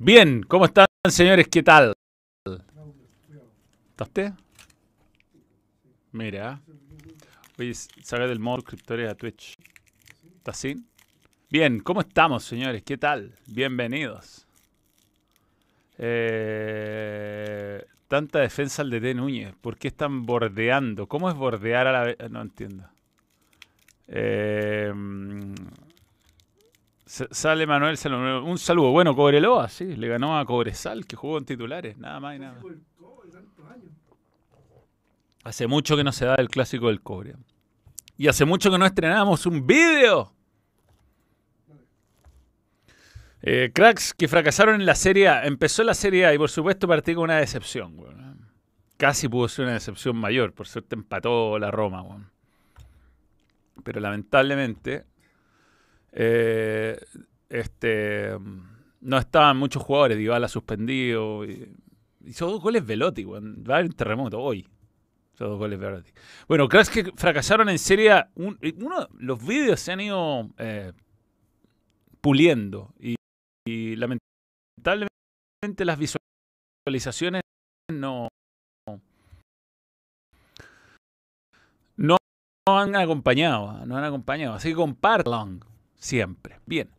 Bien, ¿cómo están, señores? ¿Qué tal? ¿Está usted? Mira. Oye, saca del modo suscriptores a Twitch. ¿Está así? Bien, ¿cómo estamos, señores? ¿Qué tal? Bienvenidos. Eh, tanta defensa al DT Núñez. ¿Por qué están bordeando? ¿Cómo es bordear a la vez? No entiendo. Eh, sale Manuel Salomón. Un saludo. Bueno, Cobreloa, sí. Le ganó a Cobresal, que jugó en titulares. Nada más y nada. Hace mucho que no se da el clásico del cobre. Y hace mucho que no estrenamos un vídeo. Eh, cracks que fracasaron en la serie A. Empezó la serie A y por supuesto partí con una decepción. Casi pudo ser una decepción mayor. Por suerte empató la Roma. Pero lamentablemente eh, este, no estaban muchos jugadores. Dybala suspendido. Y, hizo dos goles Velotti. Va a haber un terremoto hoy. Hizo dos goles Velotti. Bueno, cracks que fracasaron en serie uno, los vídeos se han ido eh, puliendo. Y lamentablemente las visualizaciones no, no han acompañado, no han acompañado. Así que compartan siempre. Bien.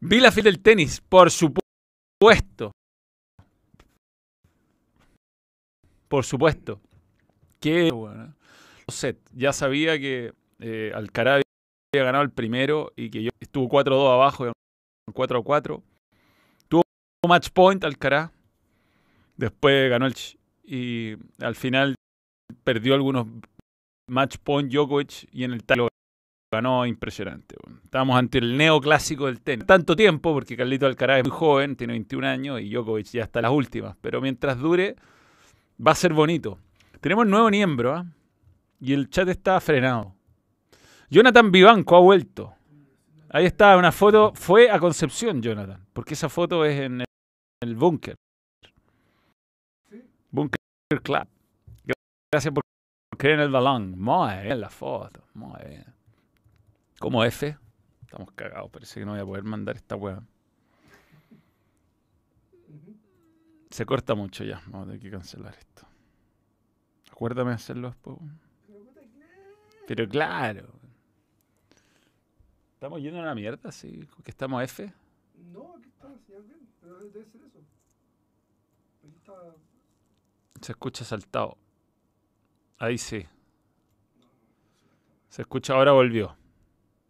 Vi la fila del tenis, por supuesto. Por supuesto. Que bueno, ya sabía que eh, Alcaraz había ganado el primero y que yo estuvo 4-2 abajo 4 a 4. Tuvo match point Alcaraz. Después ganó el. Y al final perdió algunos match point Djokovic y en el tal ganó impresionante. Estábamos ante el neoclásico del tenis. Tanto tiempo, porque Carlito Alcaraz es muy joven, tiene 21 años y Djokovic ya está en las últimas. Pero mientras dure, va a ser bonito. Tenemos nuevo miembro ¿ah? y el chat está frenado. Jonathan Vivanco ha vuelto. Ahí está una foto. Fue a Concepción, Jonathan, porque esa foto es en el, búnker. Búnker Club. Gracias por creer en el balón. Muy bien la foto. Muy bien. ¿Cómo F? Estamos cagados. Parece que no voy a poder mandar esta weá. Se corta mucho ya. Vamos a tener que cancelar esto. Acuérdame de hacerlo después. Pero claro. ¿Estamos yendo a una mierda? Sí, que estamos F. No, aquí está señal bien, pero debe ser eso. Aquí está. Se escucha saltado. Ahí sí. Se escucha, ahora volvió.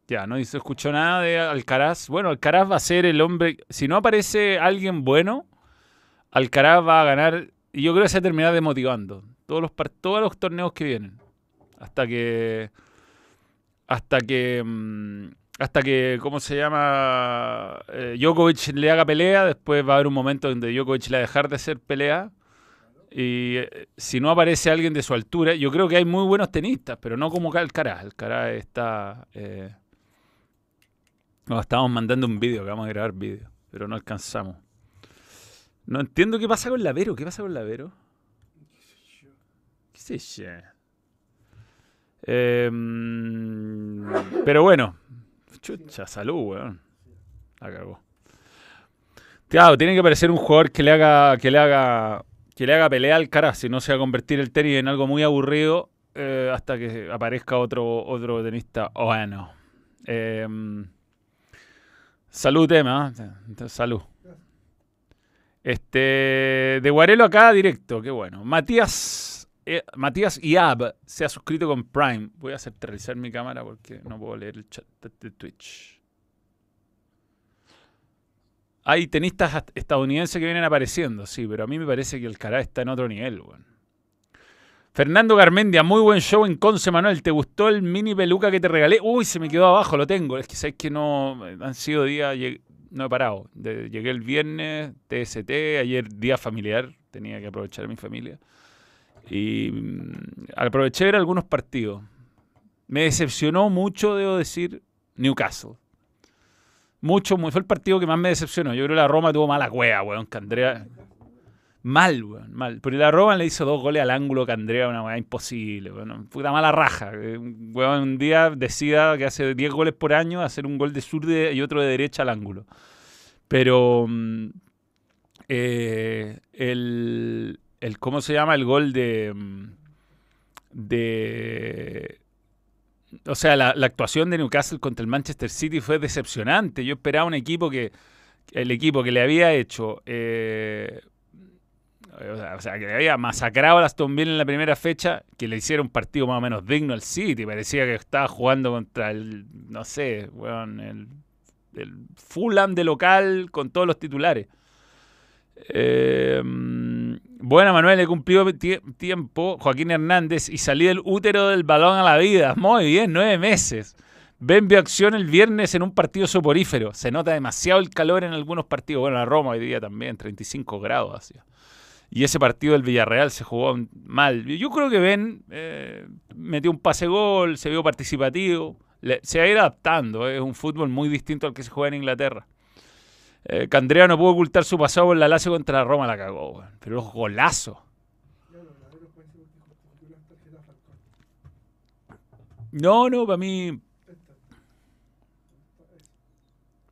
Ya, no se escuchó nada de Alcaraz. Bueno, Alcaraz va a ser el hombre. Si no aparece alguien bueno, Alcaraz va a ganar. Y yo creo que se va a terminar demotivando. Todos los, todos los torneos que vienen. Hasta que. Hasta que. Mm, hasta que, ¿cómo se llama? Eh, Djokovic le haga pelea, después va a haber un momento donde Djokovic le va a dejar de hacer pelea. Y eh, si no aparece alguien de su altura, yo creo que hay muy buenos tenistas, pero no como Alcaraz. Alcaraz está... Eh, nos estábamos mandando un vídeo, que vamos a grabar vídeo, pero no alcanzamos. No entiendo qué pasa con Lavero. ¿Qué pasa con Lavero? ¿Qué sé yo? Eh, pero bueno, Chucha, salud, weón. La cagó. Claro, tiene que aparecer un jugador que le haga, que le haga, que le haga pelea al cara, si no se va a convertir el tenis en algo muy aburrido eh, hasta que aparezca otro, otro tenista bueno. Eh, salud, tema, ¿eh? salud. Este, de Guarelo acá directo, qué bueno. Matías eh, Matías Iab se ha suscrito con Prime. Voy a centralizar mi cámara porque no puedo leer el chat de Twitch. Hay tenistas estadounidenses que vienen apareciendo, sí, pero a mí me parece que el cara está en otro nivel, Fernando Garmendia, muy buen show en Conce, Manuel. ¿Te gustó el mini peluca que te regalé? Uy, se me quedó abajo, lo tengo. Es que sabes que no han sido días, no he parado. llegué el viernes, TST, ayer día familiar, tenía que aprovechar a mi familia. Y mm, aproveché ver algunos partidos. Me decepcionó mucho, debo decir, Newcastle. Mucho, muy, fue el partido que más me decepcionó. Yo creo que la Roma tuvo mala cueva, weón, que Andrea... Mal, weón, mal. Pero la Roma le hizo dos goles al ángulo que Andrea, una weá imposible, weón. Puta mala raja. Weón, un día decida que hace 10 goles por año, hacer un gol de sur y otro de derecha al ángulo. Pero... Mm, eh, el, el, ¿cómo se llama? El gol de, mm, de o sea, la, la, actuación de Newcastle contra el Manchester City fue decepcionante. Yo esperaba un equipo que, el equipo que le había hecho, eh, o sea, que le había masacrado a Aston Villa en la primera fecha, que le hiciera un partido más o menos digno al City. Parecía que estaba jugando contra el, no sé, bueno, el, el Fulham de local con todos los titulares. Eh, Buena, Manuel, he cumplido tiempo, Joaquín Hernández, y salí del útero del balón a la vida. Muy bien, nueve meses. Ven vio acción el viernes en un partido soporífero. Se nota demasiado el calor en algunos partidos. Bueno, la Roma hoy día también, 35 grados hacía. Y ese partido del Villarreal se jugó mal. Yo creo que Ben eh, metió un pase gol, se vio participativo. se va a ir adaptando. Es un fútbol muy distinto al que se juega en Inglaterra. Eh, Candrea no pudo ocultar su pasado por la Lazio contra la Roma, la cagó, Pero es golazo. No, no, para mí.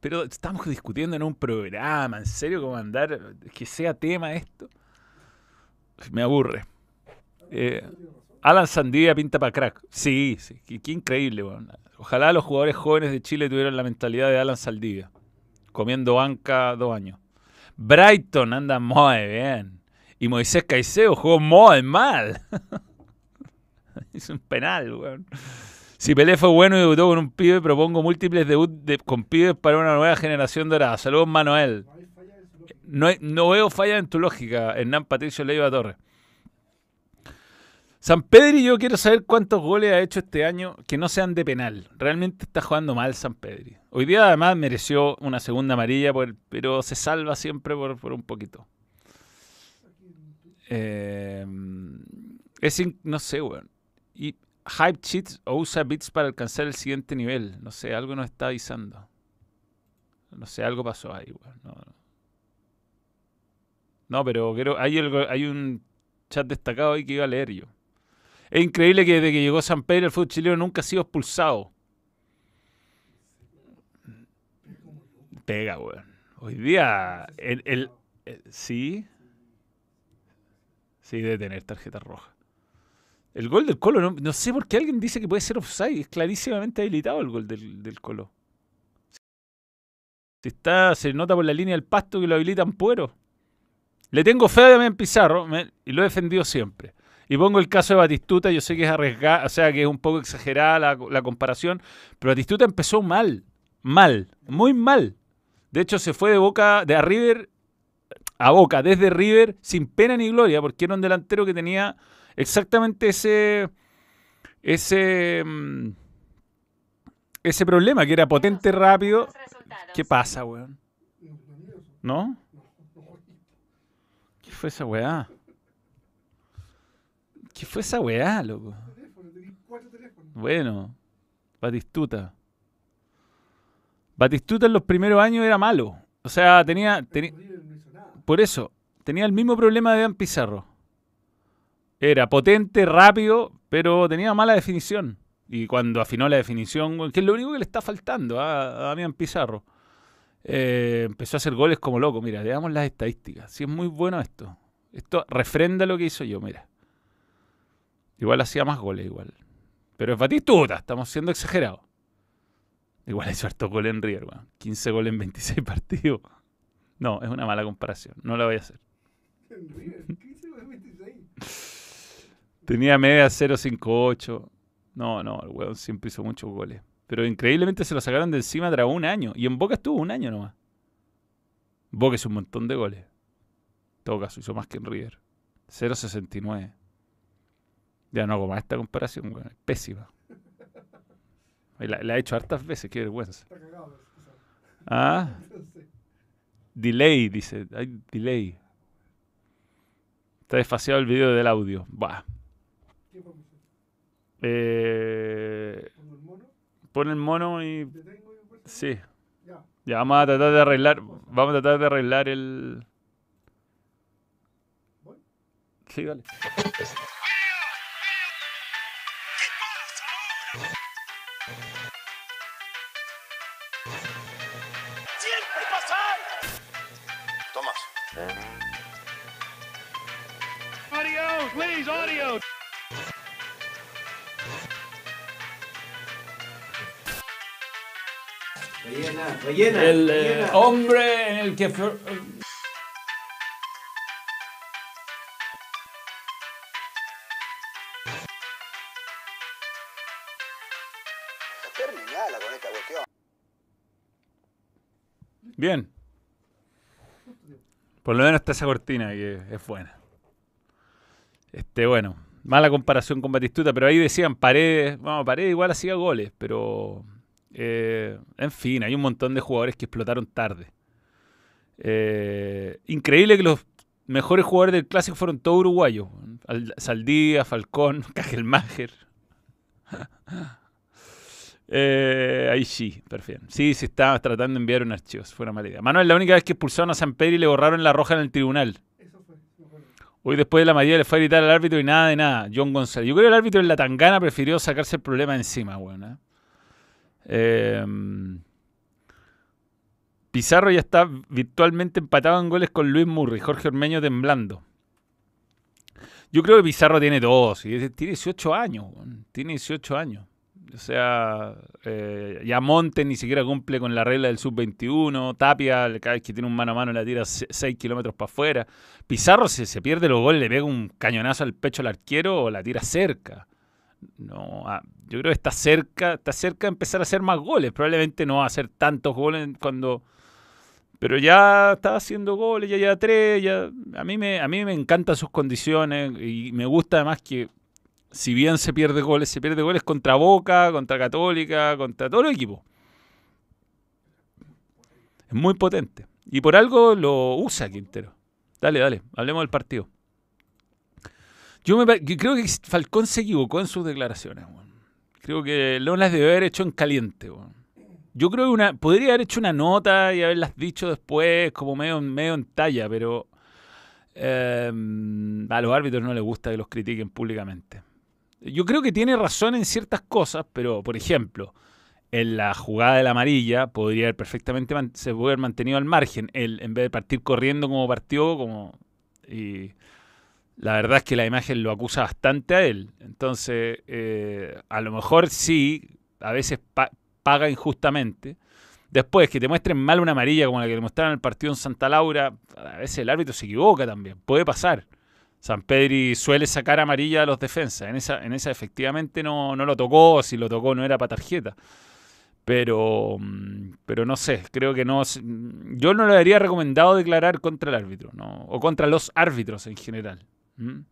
Pero estamos discutiendo en un programa, ¿en serio cómo andar? Que sea tema esto. Me aburre. Eh, Alan Sandía pinta para crack. Sí, sí, qué, increíble. Ojalá los jugadores jóvenes de Chile tuvieran la mentalidad de Alan Saldivia comiendo banca dos años. Brighton anda muy bien. Y Moisés Caicedo jugó muy mal. Hizo un penal, weón. Si Pelé fue bueno y debutó con un pibe, propongo múltiples debuts con pibes para una nueva generación dorada. Saludos, Manuel. No, no veo falla en tu lógica, Hernán Patricio Leiva Torres. San Pedri, yo quiero saber cuántos goles ha hecho este año que no sean de penal. Realmente está jugando mal San Pedri. Hoy día además mereció una segunda amarilla, pero se salva siempre por, un poquito. Eh, es no sé, weón. Y Hype Cheats o usa bits para alcanzar el siguiente nivel. No sé, algo nos está avisando. No sé, algo pasó ahí, weón. No, pero hay, hay un chat destacado ahí que iba a leer yo. Es increíble que desde que llegó San Pedro el fútbol chileno nunca ha sido expulsado. Pega, weón. Hoy día, el, el, eh, sí. Sí, debe tener tarjeta roja. El gol del Colo, no, sé por qué alguien dice que puede ser offside. Es clarísimamente habilitado el gol del, del Colo. Si está, se nota por la línea del pasto que lo habilitan puero. Le tengo fe a Damián Pizarro y lo he defendido siempre. Y pongo el caso de Batistuta, yo sé que es arriesgado, o sea, que es un poco exagerada la, comparación, pero Batistuta empezó mal, mal, muy mal. De hecho, se fue de Boca, de a River a Boca, desde River, sin pena ni gloria, porque era un delantero que tenía exactamente ese, ese, mm, ese problema, que era potente, rápido. ¿Qué pasa, weón? ¿No? ¿Qué fue esa weá? ¿Qué fue esa weá, loco? Bueno, Batistuta. Batistuta en los primeros años era malo. O sea, tenía. por eso, tenía el mismo problema de Dan Pizarro. Era potente, rápido, pero tenía mala definición. Y cuando afinó la definición, que es lo único que le está faltando a, Damián Pizarro, eh, empezó a hacer goles como loco. Mira, veamos las estadísticas. Si es muy bueno esto. Esto refrenda lo que hizo yo, mira. Igual hacía más goles, igual. Pero es Batistuta, estamos siendo exagerados. Igual hizo harto gol en River, 15 goles en 26 partidos. No, es una mala comparación. No la voy a hacer. En River, 15 goles en 26. Tenía media 0.58. No, no, el weón siempre hizo muchos goles. Pero increíblemente se lo sacaron de encima tras un año. Y en Boca estuvo un año nomás. Boca hizo un montón de goles. En todo caso, hizo más que en River. 0.69. Ya no hago más esta comparación, güey. Pésima. La, he hecho hartas veces, qué vergüenza. Ah. Delay, dice. Hay delay. Está desfaseado el video del audio. Va. Eh, Pon el mono y. Sí. Ya vamos a tratar de arreglar. Vamos a tratar de arreglar el. Sí, dale. Tomás. Audio, please, audio. Rellena, rellena. El eh, rellena. hombre en el que... Flor- Terminala con esta cuestión. Bien. Por lo menos está esa cortina que es buena. Este, bueno, mala comparación con Batistuta, pero ahí decían Paredes, bueno, Paredes igual hacía goles, pero eh, en fin, hay un montón de jugadores que explotaron tarde. Eh, increíble que los mejores jugadores del clásico fueron todos uruguayos. Al- Saldía, Falcón, Cajelmacher. Eh, ahí sí, perfecto. Sí, se estaba tratando de enviar un archivo, si fuera mala idea. Manuel, la única vez que expulsaron a San Pedro y le borraron la roja en el tribunal. Eso fue. Hoy después de la mayoría le fue a gritar al árbitro y nada de nada. John González. Yo creo que el árbitro en la tangana prefirió sacarse el problema encima, weón. ¿eh? Eh, Pizarro ya está virtualmente empatado en goles con Luis Murray. Jorge Ormeño temblando. Yo creo que Pizarro tiene todo. sí, Tiene 18 años. Tiene 18 años. O sea, eh, ya Monte ni siquiera cumple con la regla del sub-21. Tapia, cada vez que tiene un mano a mano, la tira 6 kilómetros para afuera. Pizarro, si se pierde los goles, le pega un cañonazo al pecho al arquero o la tira cerca. No, ah, yo creo que está cerca, está cerca de empezar a hacer más goles. Probablemente no va a hacer tantos goles cuando. Pero ya está haciendo goles, ya lleva tres. Ya, a, mí me, a mí me encantan sus condiciones y me gusta además que si bien se pierde goles, se pierde goles contra Boca, contra Católica, contra todo el equipo. Es muy potente. Y por algo lo usa Quintero. Dale, dale, hablemos del partido. Yo, me, creo que Falcón se equivocó en sus declaraciones. weón. Creo que no las debe haber hecho en caliente. weón. Yo creo que una, podría haber hecho una nota y haberlas dicho después como medio, medio en talla, pero eh, a los árbitros no les gusta que los critiquen públicamente. Yo creo que tiene razón en ciertas cosas, pero por ejemplo, en la jugada de la amarilla podría haber perfectamente se puede mantenido al margen. Él, en vez de partir corriendo como partió, como la verdad es que la imagen lo acusa bastante a él. Entonces, eh, a lo mejor sí, a veces pa- paga injustamente. Después, que te muestren mal una amarilla como la que le mostraron el partido en Santa Laura, a veces el árbitro se equivoca también. Puede pasar. San Pedri suele sacar amarilla a los defensas. En esa, en esa efectivamente no, no lo tocó. Si lo tocó no era para tarjeta. Pero, mm, pero no sé, creo que no. Yo no le habría recomendado declarar contra el árbitro, ¿no? o contra los árbitros en general. ¿M?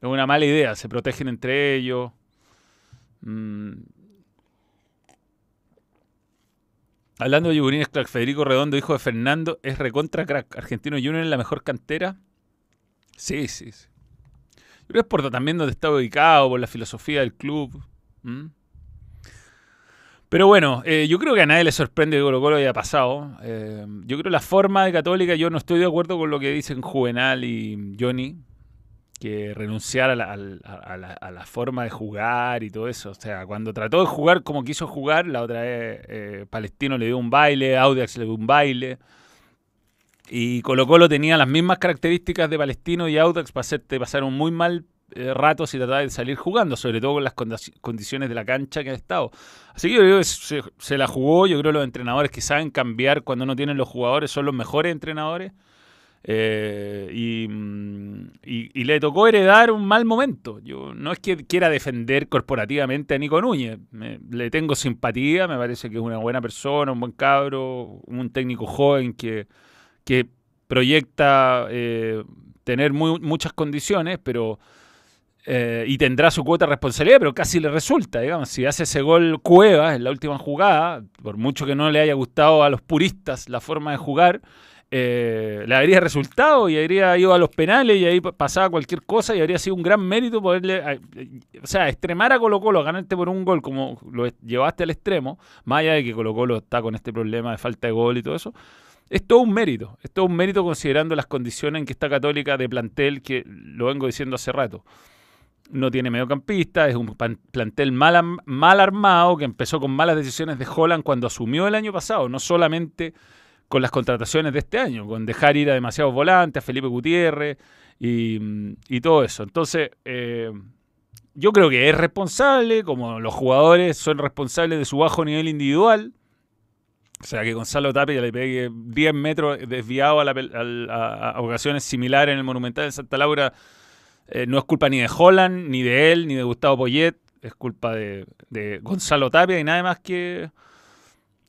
Es una mala idea, se protegen entre ellos. Mm. Hablando de Yugurines, crack, Federico Redondo, hijo de Fernando, es recontra crack. Argentino Junior en la mejor cantera. Sí, sí, sí. Yo creo que es por también donde está ubicado, por la filosofía del club. ¿m? Pero bueno, eh, yo creo que a nadie le sorprende que Colo Colo haya pasado. Eh, yo creo la forma de Católica, yo no estoy de acuerdo con lo que dicen Juvenal y Johnny, que renunciar a la, a- la- a la forma de jugar y todo eso. O sea, cuando trató de jugar como quiso jugar, la otra vez eh, Palestino le dio un baile, Audax le dio un baile. Y Colo Colo tenía las mismas características de Palestino y Audax para hacerte pasar un muy mal eh, rato si trataba de salir jugando, sobre todo con las condi- condiciones de la cancha que ha estado. Así que yo creo que se, se la jugó, yo creo que los entrenadores que saben cambiar cuando no tienen los jugadores son los mejores entrenadores. Eh, y, mm, y- y le tocó heredar un mal momento. Yo no es que quiera defender corporativamente a Nico Núñez, me- le tengo simpatía, me parece que es una buena persona, un buen cabro, un técnico joven que, que proyecta eh, tener muchas condiciones, pero eh, y tendrá su cuota de responsabilidad, pero casi le resulta, digamos, si hace ese gol Cuevas en la última jugada, por mucho que no le haya gustado a los puristas la forma de jugar, eh, le habría resultado y habría ido a los penales y ahí pa- pasaba cualquier cosa y habría sido un gran mérito poderle, eh, o sea, extremar a Colo Colo, ganarte por un gol como lo llevaste al extremo, más allá de que Colo Colo está con este problema de falta de gol y todo eso, es todo un mérito, es todo un mérito considerando las condiciones en que está Católica de plantel, que lo vengo diciendo hace rato. No tiene mediocampista, es un plantel mal, mal armado que empezó con malas decisiones de Holland cuando asumió el año pasado, no solamente con las contrataciones de este año, con dejar ir a demasiados volantes, a Felipe Gutiérrez y, todo eso. Entonces, eh, yo creo que es responsable, como los jugadores son responsables de su bajo nivel individual. O sea, que Gonzalo Tapia le pegue 10 metros desviado a, la a- a ocasiones similares en el Monumental de Santa Laura. eh, no es culpa ni de Holland, ni de él, ni de Gustavo Poyet. Es culpa de, de Gonzalo Tapia y nada más que,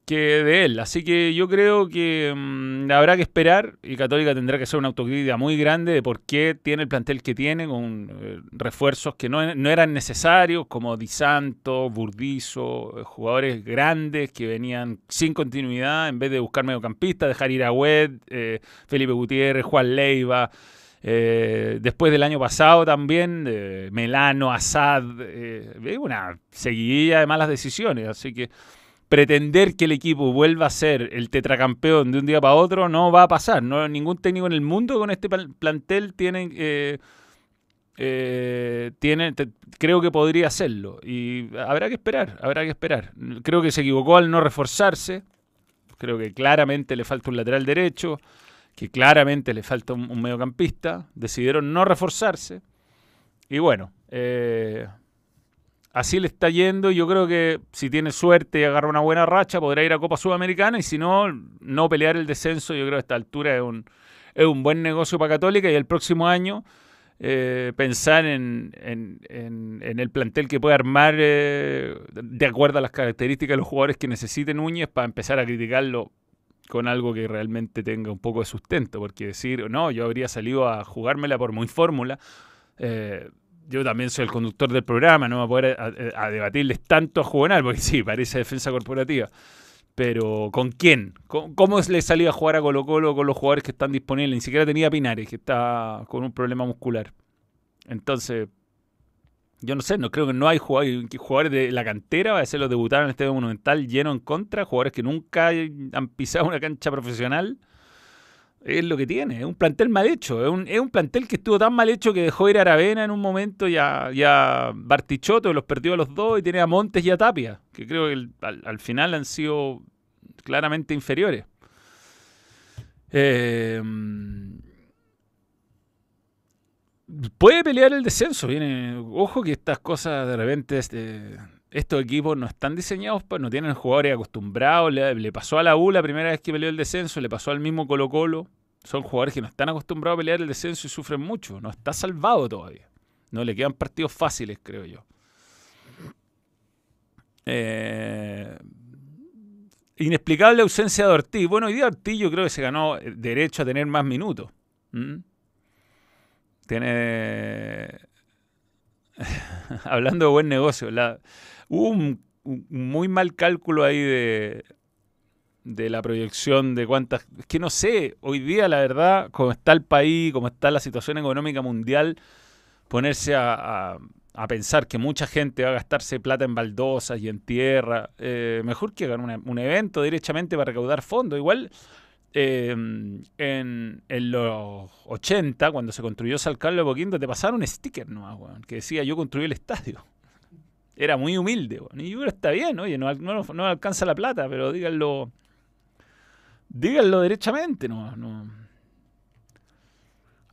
que de él. Así que yo creo que mm, habrá que esperar y Católica tendrá que hacer una autocrítica muy grande de por qué tiene el plantel que tiene, con eh, refuerzos que no, no eran necesarios, como Di Santo, Burdizo, eh, jugadores grandes que venían sin continuidad, en vez de buscar mediocampistas, dejar ir a Wed, eh, Felipe Gutiérrez, Juan Leiva. eh, después del año pasado también, Melano, Assad, eh, una seguidilla de malas decisiones. Así que pretender que el equipo vuelva a ser el tetracampeón de un día para otro no va a pasar. No, ningún técnico en el mundo con este plantel tiene, eh, eh, tiene creo que podría hacerlo. Y habrá que esperar, habrá que esperar. Creo que se equivocó al no reforzarse. Creo que claramente le falta un lateral derecho, que claramente le falta un, un mediocampista. Decidieron no reforzarse. Y bueno, eh, así le está yendo. Yo creo que si tiene suerte y agarra una buena racha, podrá ir a Copa Sudamericana. Y si no, no pelear el descenso, yo creo que a esta altura es un, es un buen negocio para Católica. Y el próximo año eh, pensar en, en- en- en el plantel que puede armar eh, de acuerdo a las características de los jugadores que necesite Núñez para empezar a criticarlo con algo que realmente tenga un poco de sustento. Porque decir, no, yo habría salido a jugármela por muy fórmula. eh, yo también soy el conductor del programa, no me voy a, poder a- a debatirles tanto a Juvenal, porque sí, parece defensa corporativa. Pero ¿con quién? ¿Cómo, cómo le salió a jugar a Colo Colo con los jugadores que están disponibles? Ni siquiera tenía Pinares, que está con un problema muscular. Entonces, yo no sé, no creo que no hay jugadores, de la cantera, va a ser los debutar en Estadio Monumental lleno en contra, jugadores que nunca han pisado una cancha profesional. Es lo que tiene, es un plantel mal hecho, es un, es un plantel que estuvo tan mal hecho que dejó ir a Aravena en un momento y a, y a los perdió a los dos, y tiene a Montes y a Tapia, que creo que al final han sido claramente inferiores. Eh, puede pelear el descenso, viene, ojo que estas cosas de repente, este, estos equipos no están diseñados, no tienen jugadores acostumbrados, le, pasó a la U la primera vez que peleó el descenso, le pasó al mismo Colo Colo, son jugadores que no están acostumbrados a pelear el descenso y sufren mucho, no está salvado todavía, no le quedan partidos fáciles, creo yo. Eh, inexplicable ausencia de Ortiz. Bueno, hoy día Ortiz yo creo que se ganó el derecho a tener más minutos. ¿Mm? Tiene. Hablando de buen negocio, la... hubo un, muy mal cálculo ahí de, de la proyección de cuántas. Es que no sé, hoy día la verdad, como está el país, como está la situación económica mundial, ponerse a, a- pensar que mucha gente va a gastarse plata en baldosas y en tierra, eh, mejor que hagan un evento directamente para recaudar fondos. Igual eh, en, los 80, cuando se construyó San Carlos de Poquinto, te pasaron un sticker nomás, que decía yo construí el estadio. Era muy humilde, weón. Y yo que está bien, oye, no, no, alcanza la plata, pero díganlo. Díganlo derechamente, no. no.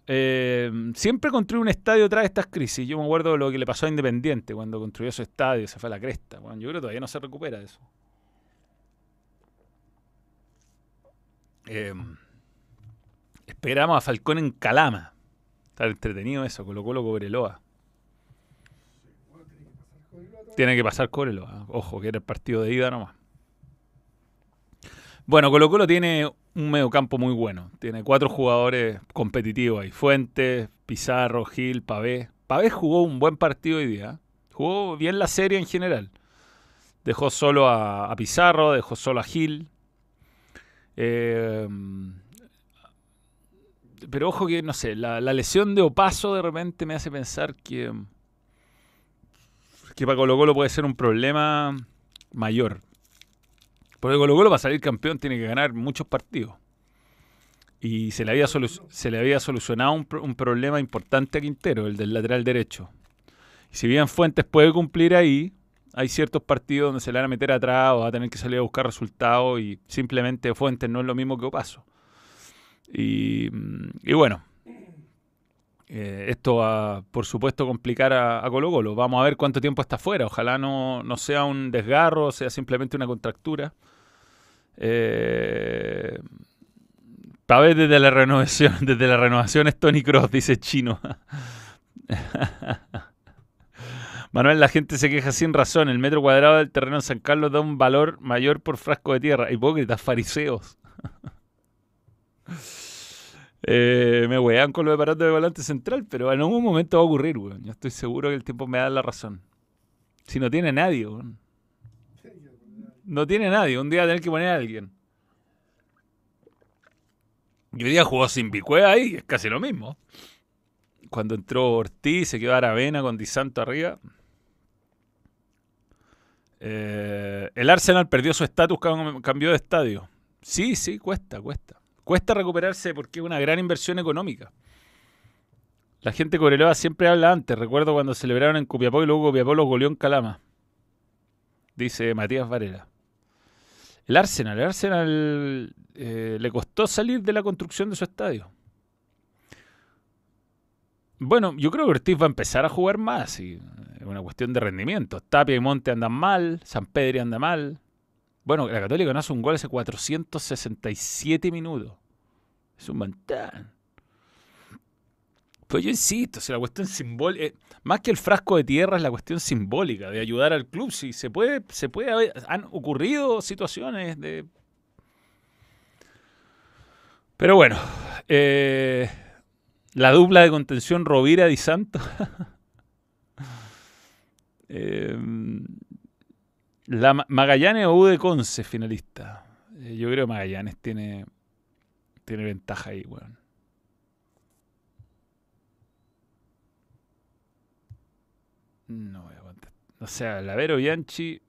Eh, siempre construye un estadio tras estas crisis. Yo me acuerdo de lo que le pasó a Independiente cuando construyó su estadio, se fue a la cresta. Yo creo que todavía no se recupera eso. Eh, esperamos a Falcón en Calama. Está entretenido eso, Colo Colo Cobreloa. Tiene que pasar Cobreloa. Ojo, que era el partido de ida nomás. Bueno, Colo Colo tiene un mediocampo muy bueno. Tiene cuatro jugadores competitivos ahí. Fuentes, Pizarro, Gil, Pavé. Pavé jugó un buen partido hoy día. ¿eh? Jugó bien la serie en general. Dejó solo a, a Pizarro, dejó solo a Gil. Eh, pero ojo que, no sé, la, la lesión de Opaso de repente me hace pensar que, que para Colo Colo puede ser un problema mayor. Porque Colo Colo para salir campeón tiene que ganar muchos partidos. Y se le había, se le había solucionado un, un problema importante a Quintero, el del lateral derecho. Y si bien Fuentes puede cumplir ahí, hay ciertos partidos donde se le van a meter atrás o va a tener que salir a buscar resultados y simplemente Fuentes no es lo mismo que Opaso. Y, mm, bueno, Eh, esto va, por supuesto, complicar a, Colo Colo. Vamos a ver cuánto tiempo está fuera. Ojalá no, no sea un desgarro, sea simplemente una contractura. Eh, para desde la renovación, desde la renovación es Tony Cross, dice Chino. Manuel, la gente se queja sin razón. El metro cuadrado del terreno en San Carlos da un valor mayor por frasco de tierra. Hipócritas, fariseos. Eh, me wean con lo de aparatos de volante central, pero en algún momento va a ocurrir, weón. Yo estoy seguro que el tiempo me da la razón. Si no tiene nadie, weón. No tiene nadie. Un día va a tener que poner a alguien. Y hoy día jugó sin Bicuea ahí, es casi lo mismo. Cuando entró Ortiz, se quedó Aravena con Di Santo arriba. Eh, el Arsenal perdió su estatus, cam- cambió de estadio. Sí, sí, cuesta, cuesta. Cuesta recuperarse porque es una gran inversión económica. La gente de siempre habla antes. Recuerdo cuando celebraron en Copiapó y luego Copiapó los goleó en Calama. Dice Matías Varela. El Arsenal, el Arsenal eh, le costó salir de la construcción de su estadio. Bueno, yo creo que Ortiz va a empezar a jugar más. y una cuestión de rendimiento. Tapia y Monte andan mal, San Pedro anda mal. Bueno, la Católica no hace un gol hace 467 minutos. Es un montón. Pues yo insisto, si la cuestión simbólica, más que el frasco de tierra es la cuestión simbólica de ayudar al club. Si se puede, se puede haber, han ocurrido situaciones de. Pero bueno, eh, la dupla de contención Rovira Di Santo. Eh, la Ma- Magallanes o U de Conce, finalista. Eh, yo creo que Magallanes tiene, tiene ventaja ahí, weón. No voy a contestar. O sea, Lavero Bianchi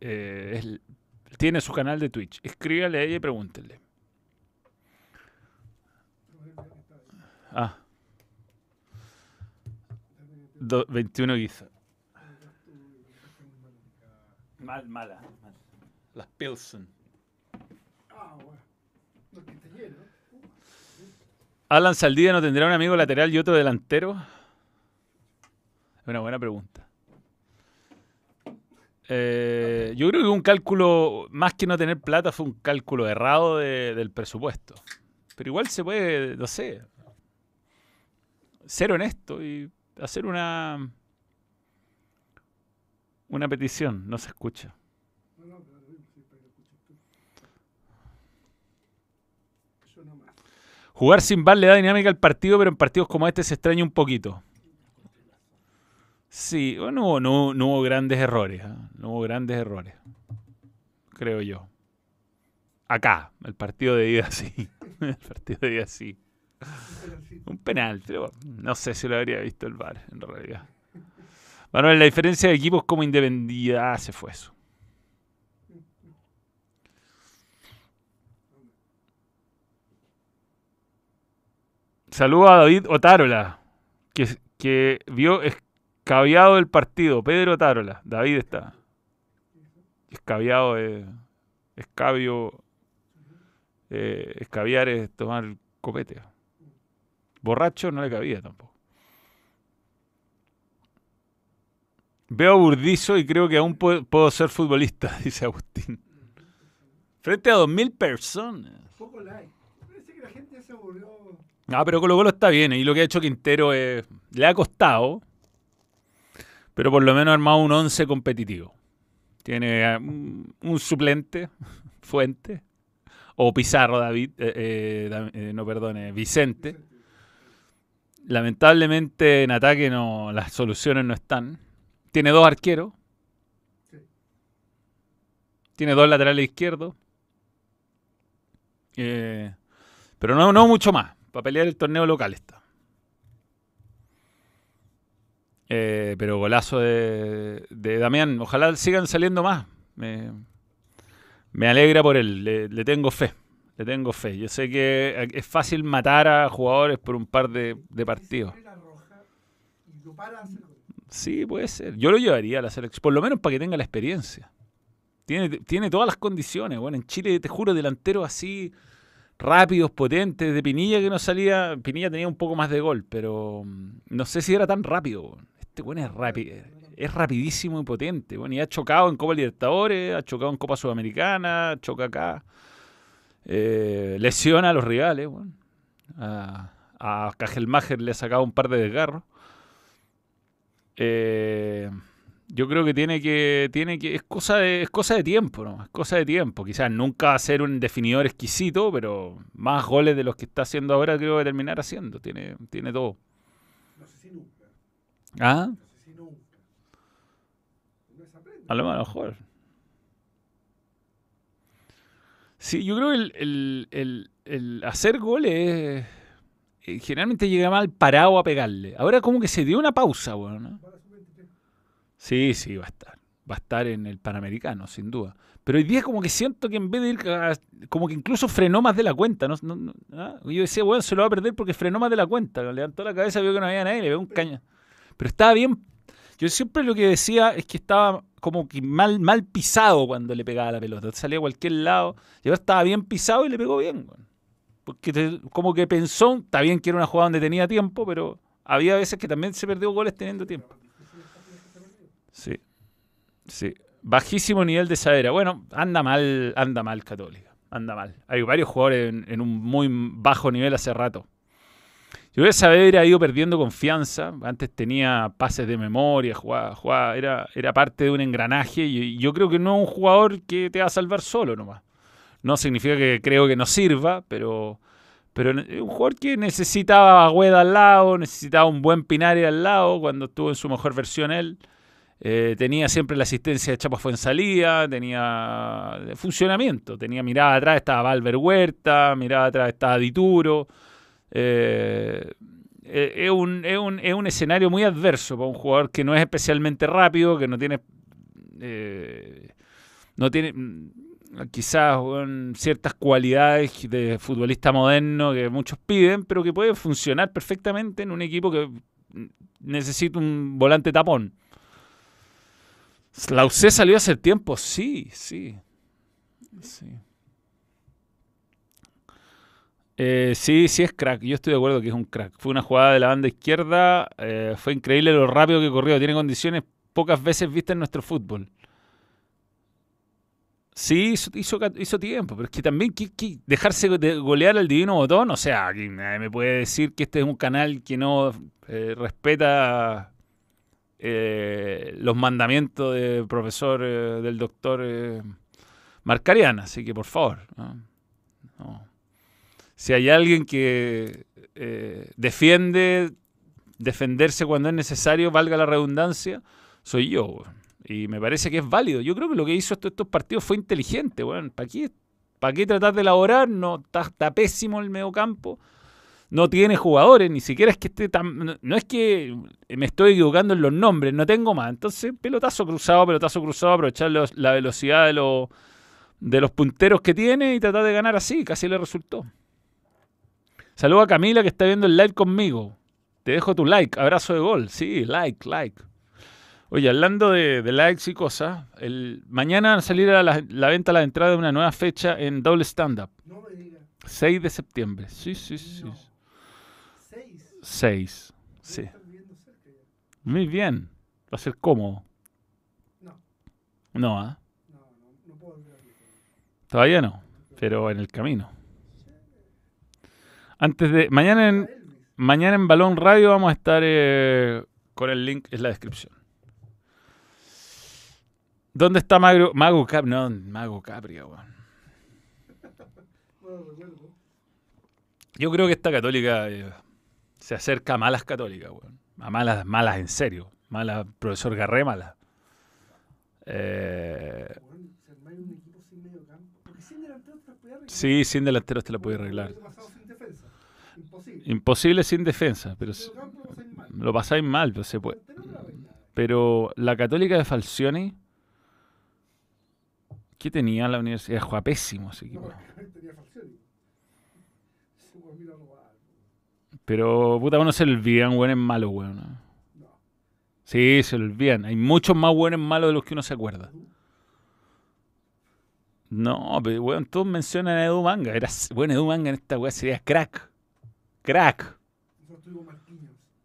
eh, tiene su canal de Twitch. Escríbale a ella y pregúntenle. Ah. Do- 21 guisa. Mal, mala. mal. Las Pilsen. Ah, bueno. No, que está lleno. ¿Alan Saldía no tendrá un amigo lateral y otro delantero? Es una buena pregunta. Eh, yo creo que un cálculo, más que no tener plata, fue un cálculo errado de- del presupuesto. Pero igual se puede, no sé, ser honesto y hacer una una petición. No se escucha. Jugar sin bar le da dinámica al partido, pero en partidos como este se extraña un poquito. Sí, no, no, no hubo grandes errores. ¿ah? No hubo grandes errores. Creo yo. Acá, el partido de ida sí. El partido de ida sí. Un penal, no sé si lo habría visto el VAR, en realidad. Manuel, la diferencia de equipos como independiente. Ah, se fue eso. Saludo a David Otárola, que, que vio escabiado el partido. Pedro Otárola, David está. Escabiado es. Escabio. eh, escabiar es tomar copete. Borracho no le cabía tampoco. Veo a Burdizo y creo que aún puedo, puedo ser futbolista, dice Agustín. Frente a 2.000 personas. poco like. Parece que la gente se aburrió. Ah, pero Colo Colo está bien. Y lo que ha hecho Quintero es, le ha costado, pero por lo menos ha armado un 11 competitivo. Tiene eh, un, un suplente, Fuente, o Pizarro, David, eh, eh, eh, no perdone, Vicente. Lamentablemente en ataque no, las soluciones no están. Tiene dos arqueros. Sí. Tiene dos laterales izquierdos. Eh, pero no, no mucho más. Para pelear el torneo local está. Eh, pero golazo de, de Damián. Ojalá sigan saliendo más. Me, me alegra por él. Le, le tengo fe. Le tengo fe. Yo sé que es fácil matar a jugadores por un par de, de partidos. Se la roja y lo para a hacer gol. Sí, puede ser. Yo lo llevaría a la selección, por lo menos para que tenga la experiencia. Tiene, tiene todas las condiciones. Bueno, en Chile, te juro, delantero así, rápidos, potentes de Pinilla que no salía. Pinilla tenía un poco más de gol, pero mm, no sé si era tan rápido. Este bueno es rápido. Es rapidísimo y potente. Bueno, y ha chocado en Copa Libertadores, ha chocado en Copa Sudamericana, choca acá. Eh, lesiona a los rivales. A, a Kajelmacher le ha sacado un par de desgarros. Eh, yo creo que tiene que, tiene que, es cosa de, es cosa de tiempo, ¿no? Es cosa de tiempo. Quizás nunca va a ser un definidor exquisito, pero más goles de los que está haciendo ahora creo que terminar haciendo. Tiene, tiene todo. No sé si nunca. Ah, No sé si nunca. No a lo mejor. Sí, yo creo que el, el- el- el hacer goles es- eh, generalmente llega mal parado a pegarle. Ahora como que se dio una pausa, bueno, ¿no? Va a la sub-23. Sí, sí, va a estar. Va a estar en el Panamericano, sin duda. Pero hoy día como que siento que en vez de ir, a- como que incluso frenó más de la cuenta. ¿no? No- no- ah, Yo decía, bueno, se lo va a perder porque frenó más de la cuenta. Levantó la cabeza, vio que no había nadie, le pegó un caña. Pero estaba bien. Yo siempre lo que decía es que estaba como que mal, mal pisado cuando le pegaba la pelota. Salía a cualquier lado. Y ahora estaba bien pisado y le pegó bien. weón. Porque como que pensó, está bien que era una jugada donde tenía tiempo, pero había veces que también se perdió goles teniendo tiempo. Sí, sí. Bajísimo nivel de sadera. Bueno, anda mal, anda mal Católica. Anda mal. Hay varios jugadores en, en un muy bajo nivel hace rato. Yo creo que Saavedra ha ido perdiendo confianza. Antes tenía pases de memoria, jugaba, jugaba- era, era parte de un engranaje. Y yo creo que no es un jugador que te va a salvar solo nomás. No significa que creo que no sirva, pero, pero un jugador que necesitaba a al lado, necesitaba un buen Pinares al lado cuando estuvo en su mejor versión él. Eh, tenía siempre la asistencia de Chapa Fuensalía, tenía funcionamiento, tenía mirada atrás, estaba Valver Huerta, mirada atrás estaba Dituro. Eh, eh, es, un, es, un, es un escenario muy adverso para un jugador que no es especialmente rápido, que no tiene. eh, no tiene quizás weón, ciertas cualidades de futbolista moderno que muchos piden, pero que puede funcionar perfectamente en un equipo que necesita un volante tapón. ¿La UC salió hace tiempo? Sí, sí. Sí. Eh, sí, sí es crack. Yo estoy de acuerdo que es un crack. Fue una jugada de la banda izquierda. eh, fue increíble lo rápido que corrió. Tiene condiciones pocas veces vistas en nuestro fútbol. Sí, hizo, tiempo, pero es que también que, dejarse de golear al divino botón, o sea, nadie me puede decir que este es un canal que no eh, respeta eh, los mandamientos del profesor, eh, del doctor Marcariana, así que por favor. ¿no? Si hay alguien que defiende defenderse cuando es necesario, valga la redundancia, soy yo. Y me parece que es válido. Yo creo que lo que hizo estos, estos partidos fue inteligente. Bueno, ¿Para qué, ¿Para tratar de elaborar? No, está, pésimo el mediocampo. No tiene jugadores, ni siquiera es que esté tan. No, es que me estoy equivocando en los nombres, no tengo más. Entonces, pelotazo cruzado, pelotazo cruzado, aprovechar la velocidad de los, de los punteros que tiene y tratar de ganar así. Casi le resultó. Saludo a Camila que está viendo el live conmigo. Te dejo tu like, abrazo de gol. Sí, like, like. Oye, hablando de, de likes y cosas, el, mañana va a salir a la, la venta la entrada de una nueva fecha en Double Stand Up. No me digas. 6 de septiembre. Sí, sí, sí. No. Seis. 6. Sí. Muy bien. Va a ser cómodo. No, No, ¿ah? no, no, no puedo. Todavía no, pero en el camino. Antes de. Mañana en, mañana en Balón Radio vamos a estar eh, con el link en la descripción. ¿Dónde está Mago, Mago Capri? No, Mago Capri, weón. Yo creo que esta católica eh, se acerca a malas católicas, weón. A malas, malas en serio. Malas, profesor Garré, malas. Eh, sí, sin delanteros te la puede arreglar. Imposible. Sin defensa, pero lo pasáis mal. pero se puede. Pero la católica de Falcioni, ¿qué tenía la universidad? Jugaba pésimo ese equipo. No, tenía. Pero puta, uno se olvidan buenos malos, weón. ¿no? No. Sí, se olvidan. Hay muchos más buenos malos de los que uno se acuerda. No, pero weón, todos mencionan a Edu Manga. Era, bueno, Edu Manga en esta weá sería crack. Crack.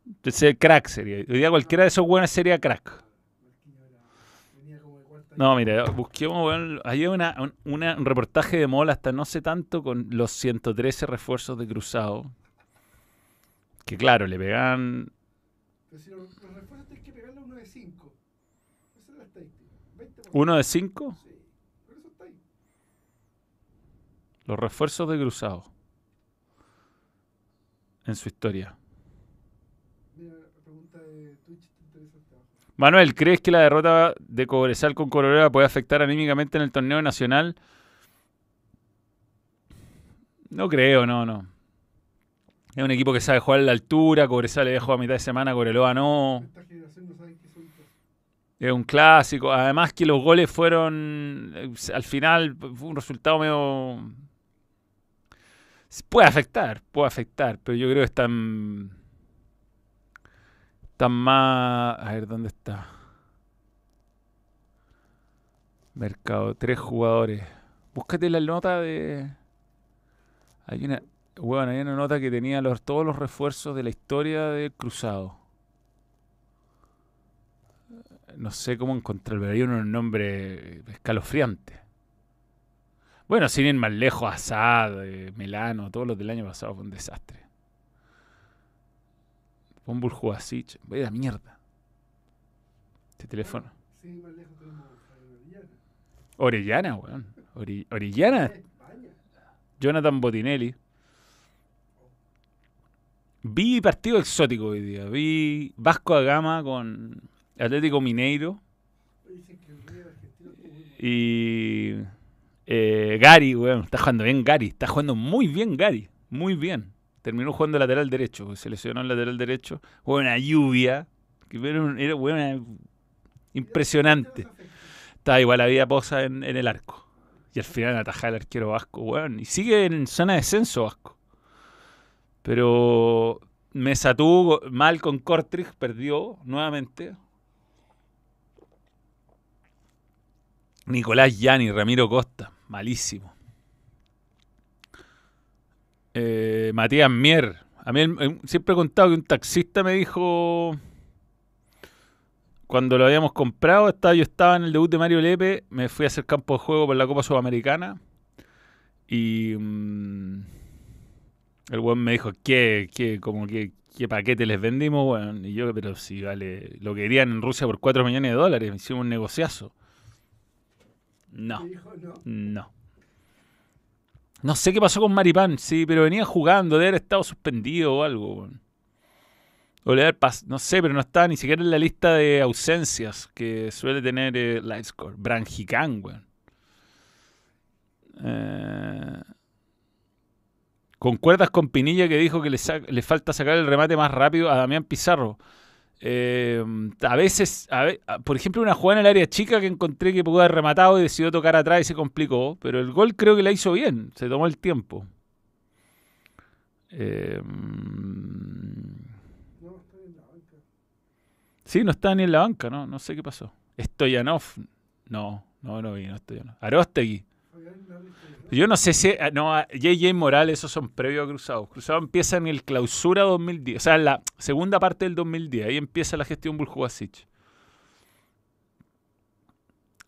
Entonces, crack sería. Hoy día cualquiera de esos weones sería crack. Marquinhos era, venía como de cuarta. No, mira, busquemos. Hay una, un, una- un reportaje de Mola hasta no sé tanto con los 113 refuerzos de cruzado. Que claro, le pegan. Pero si los, los refuerzos tienes que pegarle a uno de 5. Esa es la estadística. 20%. ¿Uno de cinco? Sí, pero eso está ahí. Los refuerzos de cruzado. En su historia. Mira, la pregunta de Twitch te interesa hasta abajo. Manuel, ¿crees que la derrota de Cobresal con Corolera puede afectar anímicamente en el torneo nacional? No creo, no, no. Es un equipo que sabe jugar a la altura, Cobresal le dejó a mitad de semana, Coreloa no. Es un clásico. Además que los goles fueron, eh, al final fue un resultado medio... Puede afectar, puede afectar, pero yo creo que están... Están más... A ver, ¿dónde está? Mercado, tres jugadores. Búscate la nota de... Hay una... Bueno, hay una nota que tenía los, todos los refuerzos de la historia del cruzado. No sé cómo encontrar, pero hay un nombre escalofriante. Bueno, sin ir más lejos, Assad, eh, Melano, todos los del año pasado fue un desastre. Pon Burjuasic. Vaya la mierda. Este teléfono. Sí, más lejos tenemos a Orellana. Orellana, weón. Ori- Orellana. Jonathan Botinelli. Vi partido exótico hoy día. Vi Vasco da Gama con Atlético Mineiro. Y eh, Gary, weón, está jugando bien Gary, está jugando muy bien Gary, muy bien. Terminó jugando lateral derecho, se lesionó el lateral derecho. Hubo una lluvia, que era, era, weón, impresionante. Estaba igual había posa en, el arco. Y al final atajaba el arquero Vasco, weón. Y sigue en zona de descenso Vasco. Pero Mesa tuvo mal con Kortrijk, perdió nuevamente. Nicolás Yani, Ramiro Costa, malísimo. Eh, Matías Mier. A mí el- siempre he contado que un taxista me dijo cuando lo habíamos comprado, estaba, yo estaba en el debut de Mario Lepe, me fui a hacer campo de juego por la Copa Sudamericana y mm, el weón me dijo, ¿qué, qué, como que, qué paquete les vendimos? weón?" y yo, pero si vale, lo querían en Rusia por 4 millones de dólares, hicimos un negociazo. No, no. no. No sé qué pasó con Maripán, sí, pero venía jugando, debe haber estado suspendido o algo. O le haber no sé, pero no estaba ni siquiera en la lista de ausencias que suele tener eh, Livescore. Branjicán, weón. Eh, ¿Concuerdas con Pinilla que dijo que le, le falta sacar el remate más rápido a Damián Pizarro? Eh, a veces, por ejemplo, una jugada en el área chica que encontré que pudo haber rematado y decidió tocar atrás y se complicó, pero el gol creo que la hizo bien, se tomó el tiempo. Eh, sí, no está ni en la banca, ¿no? No sé qué pasó. Stoyanov, no, no, no vi, no Stoyanov. Arostegui. Yo no sé si. ah, No, ah, JJ Morales, esos son previos a Cruzado. Cruzado empieza en el clausura 2010. O sea, en la segunda parte del 2010. Ahí empieza la gestión Buljubasic.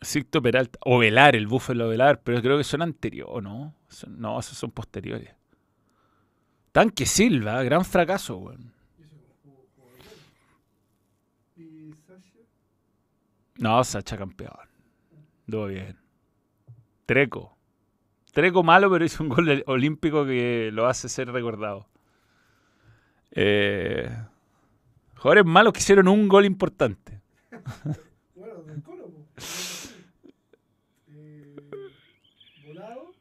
Sicto Peralta. O Velar, el Búfalo Velar. Pero creo que son anteriores, ¿o no? No, esos son posteriores. Tanque Silva, gran fracaso, weón. No, Sacha campeón. Todo bien. Treco. Treco malo, pero hizo un gol olímpico que lo hace ser recordado. Eh, jugadores malos que hicieron un gol importante. Bueno, del Colo. po. Eh, volado.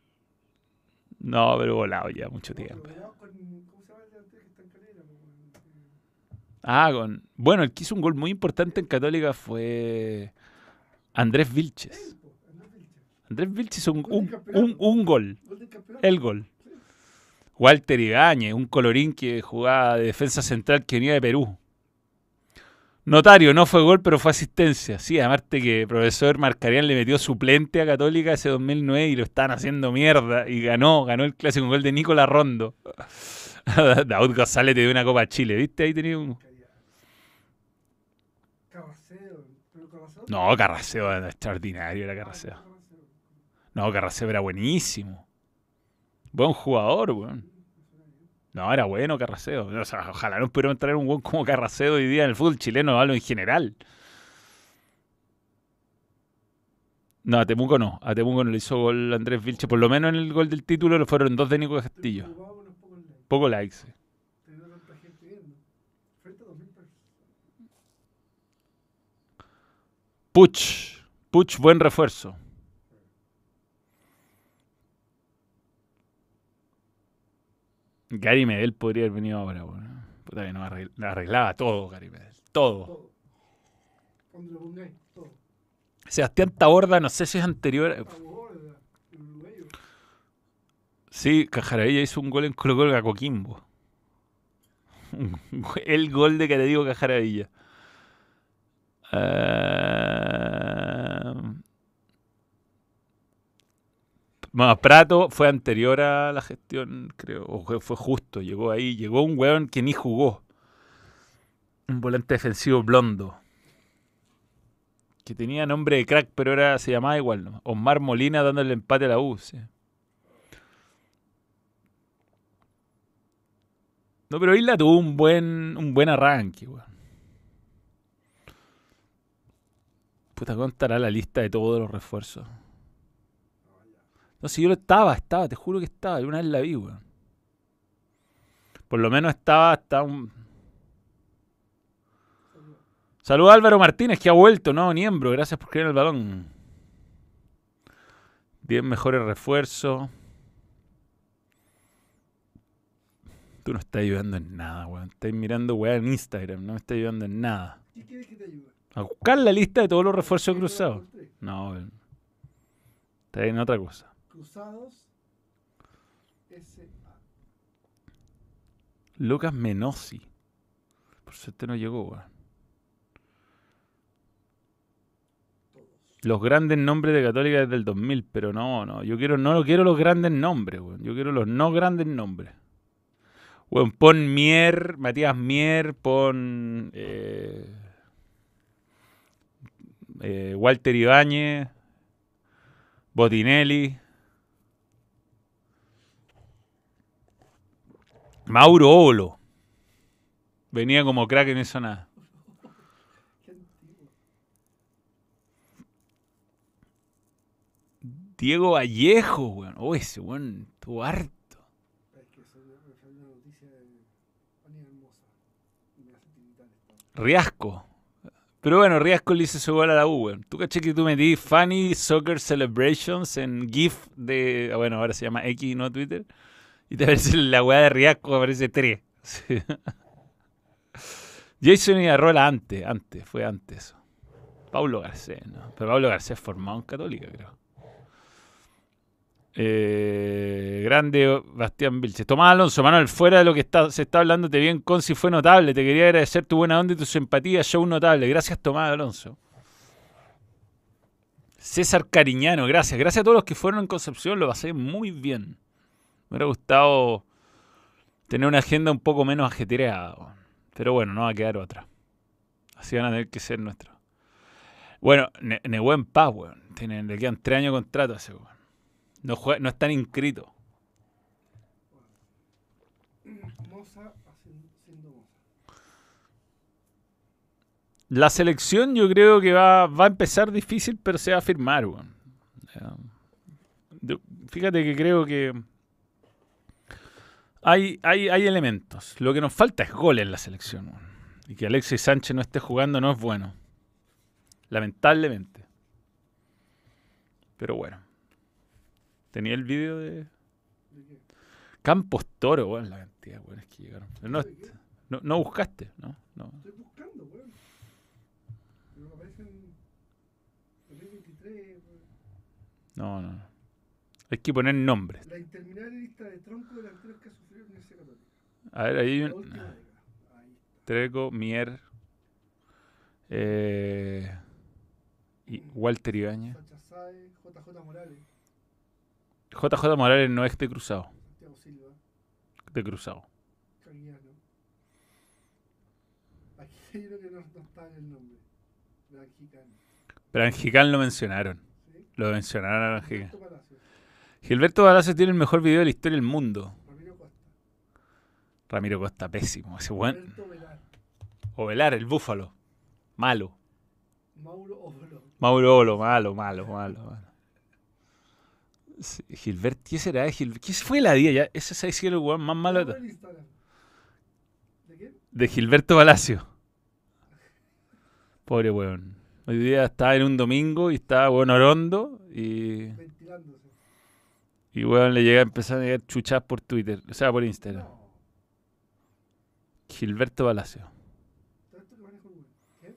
No, pero volado ya mucho No, tiempo. volado con. ¿Cómo se llama el delantero que está en Calera? po, weón? Ah, con. Bueno, el que hizo un gol muy importante en Católica fue Andrés Vilches. Andrés Vilches hizo un, un- un- un gol. El gol. Walter Ibáñez, un colorín que jugaba de defensa central que venía de Perú. Notario, no fue gol, pero fue asistencia. Sí, aparte que el profesor Marcarian le metió suplente a Católica ese 2009 y lo estaban haciendo mierda. Y ganó, ganó el clásico gol de Nicolás Rondo. Daud González te dio una Copa Chile, ¿viste? Ahí tenía un... No, Carraseo extraordinario, era Carraseo. No, Carraseo era buenísimo. Buen jugador, weón. No, era bueno Carraseo. O sea, ojalá no pudiéramos traer un buen como Carraseo hoy día en el fútbol chileno, hablo en general. No, a Temuco no. A Temuco no le hizo gol Andrés Vilche. Por lo menos en el gol del título lo fueron dos de Nico Castillo. Poco likes. sí. Tenía tanta gente viendo. Frente a 2000 personas. Puch. Puch, buen refuerzo. Gary Medel podría haber venido ahora, weón. Puta que no arregl- arreglaba todo, Gary Medel. Todo. Todo. Todo. Sebastián Taborda, no sé si es anterior. Sí, Cajaravilla hizo un gol en Colo Colo a Coquimbo. El gol de que te digo Cajaravilla. Ah, Prato fue anterior a la gestión, creo, o fue, justo, llegó ahí, llegó un weón que ni jugó. Un volante defensivo blondo. Que tenía nombre de crack, pero era, se llamaba igual, ¿no? Osmar Molina dándole empate a la U. No, pero Isla tuvo un buen, un buen arranque, weón. Puta, ¿cómo estará la lista de todos los refuerzos? No, si yo lo estaba, estaba, te juro que estaba, una vez la vi, weón. Por lo menos estaba hasta un... Saludos a Álvaro Martínez, que ha vuelto, ¿no? Miembro, gracias por creer en el balón. 10 mejores refuerzos. Tú no estás ayudando en nada, weón. Estás mirando weá en Instagram, no me estás ayudando en nada. ¿Qué quieres que te ayude? A buscar la lista de todos los refuerzos ¿Qué cruzados. No, weón. Está en otra cosa. Cruzados. S.A. Lucas Menossi. Por suerte no llegó, weón. Los grandes nombres de Católica desde el 2000, pero no, no. Yo quiero, no quiero los grandes nombres, weón. Yo quiero los no grandes nombres. Weón, pon Mier, Matías Mier, pon eh, eh, Walter Ibáñez, Botinelli, Mauro Olo. Venía como crack en eso nada. Diego Vallejo, weón. Oh, ese weón, estuvo harto. Riasco. Pero bueno, Riasco le hizo su gol a la U, weón. Tú caché que tú metí Funny Soccer Celebrations en GIF de. ah, Bueno, ahora se llama X, no Twitter. Y te aparece la weá de Riasco, aparece 3. Jason y Arrola antes, antes, fue antes eso. Pablo Garcés, ¿no? Pero Pablo Garcés formado en Católica, creo. Eh, grande Bastián Vilches. Tomás Alonso, Manuel, fuera de lo que se está hablando, te bien con si fue notable. Te quería agradecer tu buena onda y tu simpatía. Show notable. Gracias, Tomás Alonso. César Cariñano, gracias. Gracias a todos los que fueron en Concepción. Lo pasé muy bien. Me hubiera gustado tener una agenda un poco menos ajetreada. Pero bueno, no va a quedar otra. Así van a tener que ser nuestros. Bueno, Ne- Nehuen Paz, weón. Le quedan tres años de contrato a ese weón. No, jue- no están inscritos. La selección yo creo que va, va a empezar difícil, pero se va a firmar, weón. Fíjate que creo que hay, hay, hay elementos. Lo que nos falta es gol en la selección. Y que Alexis Sánchez no esté jugando no es bueno. Lamentablemente. Pero bueno. Tenía el vídeo de. Campos Toro, weón, la cantidad, weón, es que llegaron. No, no, no buscaste, ¿no? no. Estoy buscando, weón. Pero me aparecen 2023, weón. No, no. no. Hay que poner nombres. La interminable lista de troncos delanteros que ha sufrido la Universidad Católica. A ver, ahí hay un. Treco, Mier. Eh, y Walter Ibañez. JJ Morales, JJ Morales no es de cruzado. Santiago Silva, De cruzado. Caguiano. Aquí hay uno que no, no está en el nombre. A Angical lo mencionaron. ¿Sí? Lo mencionaron a Palacios, Gilberto Palacio tiene el mejor video de la historia del mundo. Ramiro Costa. Pésimo. Ese buen. Velar, Ovelar, el búfalo. Malo. Mauro Oblo. Mauro Olo, malo, malo, malo. malo. Sí, Gilberto, ¿qué será? Gil- ¿Qué fue la día? Ya, ese es el weón más malo de. ¿De quién? De Gilberto Palacio. Pobre weón. Hoy día estaba en un domingo y estaba weón orondo y, Ventilándose. y weón le llega a empezar a llegar chuchas por Twitter, o sea, por Instagram. No. Gilberto Palacio. ¿Qué?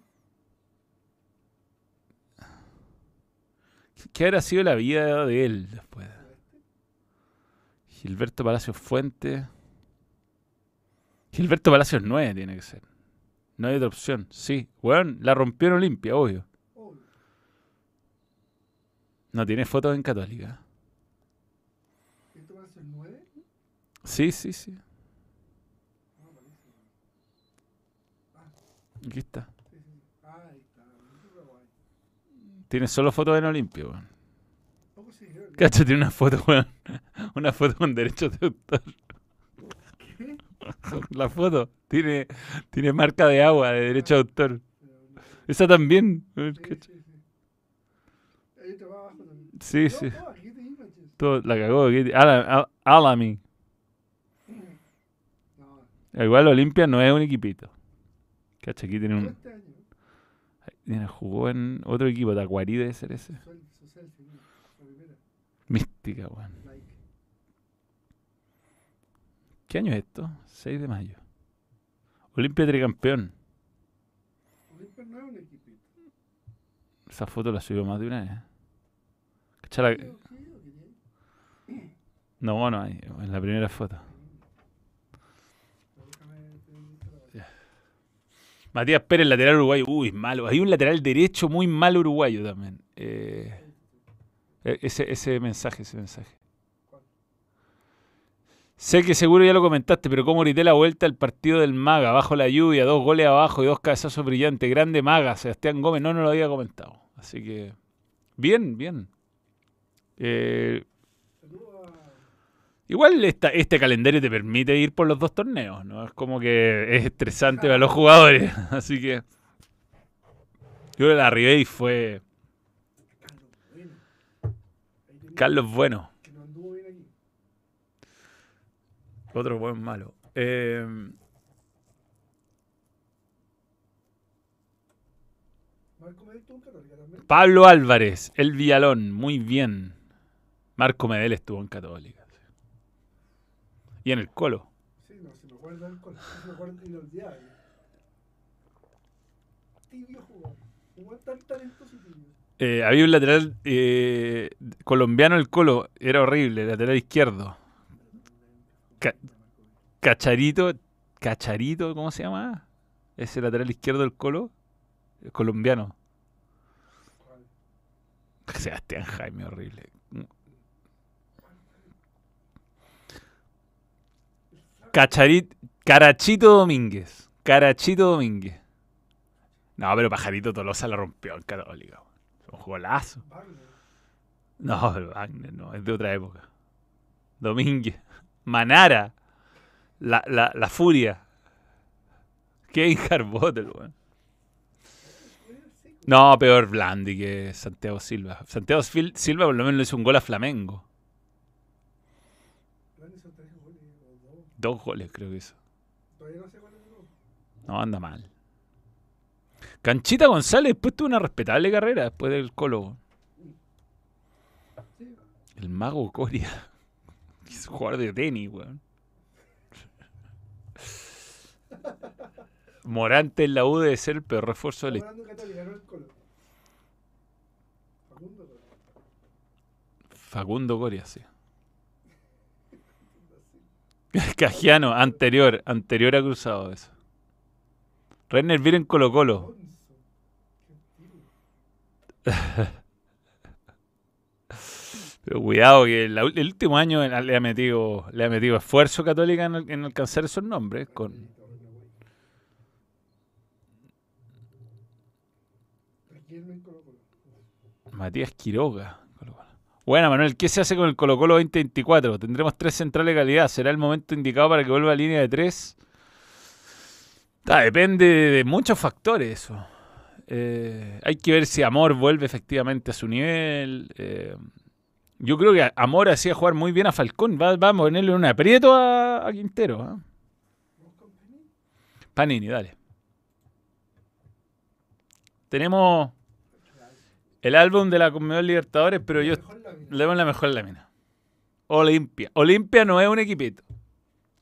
¿Qué habrá sido la vida de él después? Gilberto Palacios Fuente. Gilberto Palacios 9 tiene que ser. No hay otra opción. Sí. Weón, la rompió en Olimpia, obvio. No tiene fotos en Católica. ¿Esto va a ser 9? Sí, sí, sí. No, parece. Aquí está. Sí, sí, sí. Ah, ahí está. Muy Uruguay. Tiene solo fotos en Olimpia, weón. Cacho, tiene una foto, weón. Una foto con derechos de autor. ¿Qué? La foto. Tiene, tiene marca de agua de derecho de autor. Esa también. Sí, cacho. sí, aquí. Todo, la cagó. aquí- Ala- Al- Alamy. No, Igual Olimpia no es un equipito. Cacha, aquí tiene un. este. Tiene, jugó en otro equipo, Tacuarí. La primera. Mística, weón. ¿Qué año es esto? 6 de mayo. Olimpia tricampeón. Olimpia no es un equipito. Esa foto la subió más de una vez. Cacha la- ¿Qué, qué, qué quería? No, bueno, ahí, en la primera foto. Pero déjame tener lista la web. Matías Pérez, lateral uruguayo. Uy, malo. Hay un lateral derecho muy malo uruguayo también. Eh, e- ese, ese mensaje, ese mensaje. Sé que seguro ya lo comentaste, pero cómo grité la vuelta al partido del Maga, bajo la lluvia, dos goles abajo y dos cabezazos brillantes. Grande Maga, Sebastián Gómez, no, no lo había comentado. Así que, bien, bien. Eh. Igual este calendario te permite ir por los dos torneos, ¿no? Es como que es estresante para los jugadores. Así que, yo creo que la Ribey fue Carlos Bueno. Otro buen malo. Eh. Pablo Álvarez, el Villalón, muy bien. Marco Medel estuvo en Católica. Y en el Colo. Sí, no, se me acuerda del col. Se me acuerda inolvidable. Tibio jugador. Jugó tan talentoso y tibio. Eh, había un lateral eh, colombiano el Colo, era horrible, lateral izquierdo. Ca- Cacharito, Cacharito, ¿cómo se llama? Ese lateral izquierdo del Colo, eh, colombiano. Sebastián Jaime, horrible. Cacharito, Carachito Domínguez. Carachito Domínguez. No, pero Pajarito Tolosa la rompió en Católica. Un golazo. No, pero Wagner no, es de otra época. Domínguez. Manara. La, la, la furia. Kevin Harbotel, weón. No, peor Blandi que Santiago Silva. Santiago Sil- Silva por lo menos le hizo un gol a Flamengo. Grande son tres goles o dos. Goles creo que. Todavía no sé cuál es el gol. No, anda mal. Canchita González después tuvo una respetable carrera después del Colo. El mago Coria. Es un jugador de tenis, weón. Morante en la U debe ser el peor refuerzo del. Facundo Coria, sí. Cajiano, anterior, anterior a Cruzado eso. Renner Vir en Colo Colo. Pero cuidado que el último año le ha metido, le ha metido esfuerzo Católica en, en alcanzar esos nombres. Con. Matías Quiroga. Bueno, Manuel, ¿qué se hace con el Colo Colo 2024? Tendremos tres centrales de calidad. ¿Será el momento indicado para que vuelva a línea de tres? Ah, depende de muchos factores eso. Eh, hay que ver si Amor vuelve efectivamente a su nivel. eh, yo creo que Amor hacía jugar muy bien a Falcón. Va, a ponerle un aprieto a, Quintero. ¿ah? ¿Vamos con Penny? Panini, dale. Tenemos el álbum de la Conmebol Libertadores, pero yo le doy la mejor lámina. Olimpia. Olimpia no es un equipito.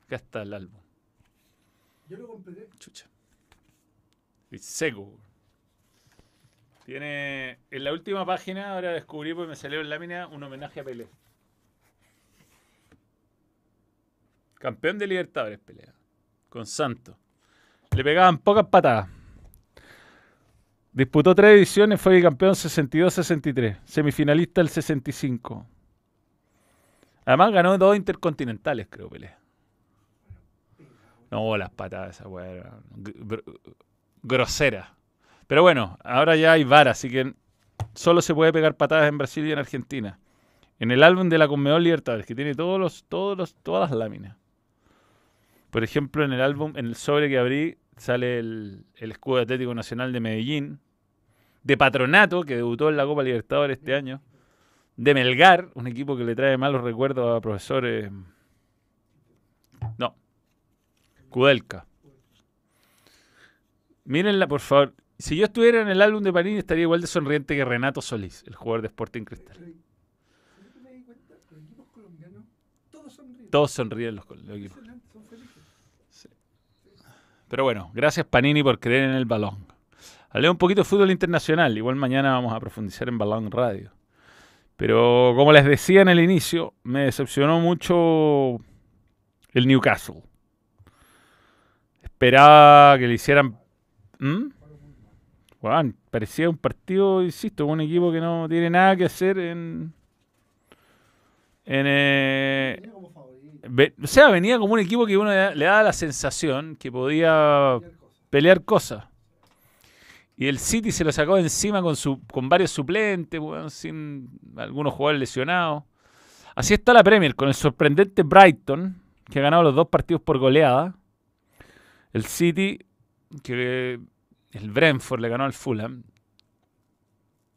Acá está el álbum. Yo lo compré. Chucha. Y seco. Tiene. En la última página, ahora descubrí porque me salió en lámina un homenaje a Pelé. Campeón de Libertadores, pelea. Con Santos. Le pegaban pocas patadas. Disputó tres ediciones, fue campeón 62-63, semifinalista el 65. Además ganó dos intercontinentales, creo, Pelé. No, las patadas, esa weá era gr- gr- grosera. Pero bueno, ahora ya hay VAR, así que solo se puede pegar patadas en Brasil y en Argentina. En el álbum de la Conmebol Libertadores, que tiene todos los, todos los, todas las láminas. Por ejemplo, en el álbum, en el sobre que abrí, sale el, el escudo Atlético Nacional de Medellín, de Patronato, que debutó en la Copa Libertadores este año, de Melgar, un equipo que le trae malos recuerdos a profesores. No, Kudelka. Mírenla, por favor. Si yo estuviera en el álbum de Panini, estaría igual de sonriente que Renato Solís, el jugador de Sporting Cristal. Todos sonríen los, los equipos. Pero bueno, gracias Panini por creer en el balón. Hablé un poquito de fútbol internacional. Igual mañana vamos a profundizar en Balón Radio. Pero como les decía en el inicio, me decepcionó mucho el Newcastle. Esperaba que le hicieran... ¿Mm? Parecía un partido, insisto, un equipo que no tiene nada que hacer en... en eh, O sea, venía como un equipo que uno le da- le daba la sensación que podía pelear cosas. Y el City se lo sacó encima con, su, con varios suplentes, sin algunos jugadores lesionados. Así está la Premier, con el sorprendente Brighton, que ha ganado los dos partidos por goleada. El City, que el Brentford le ganó al Fulham.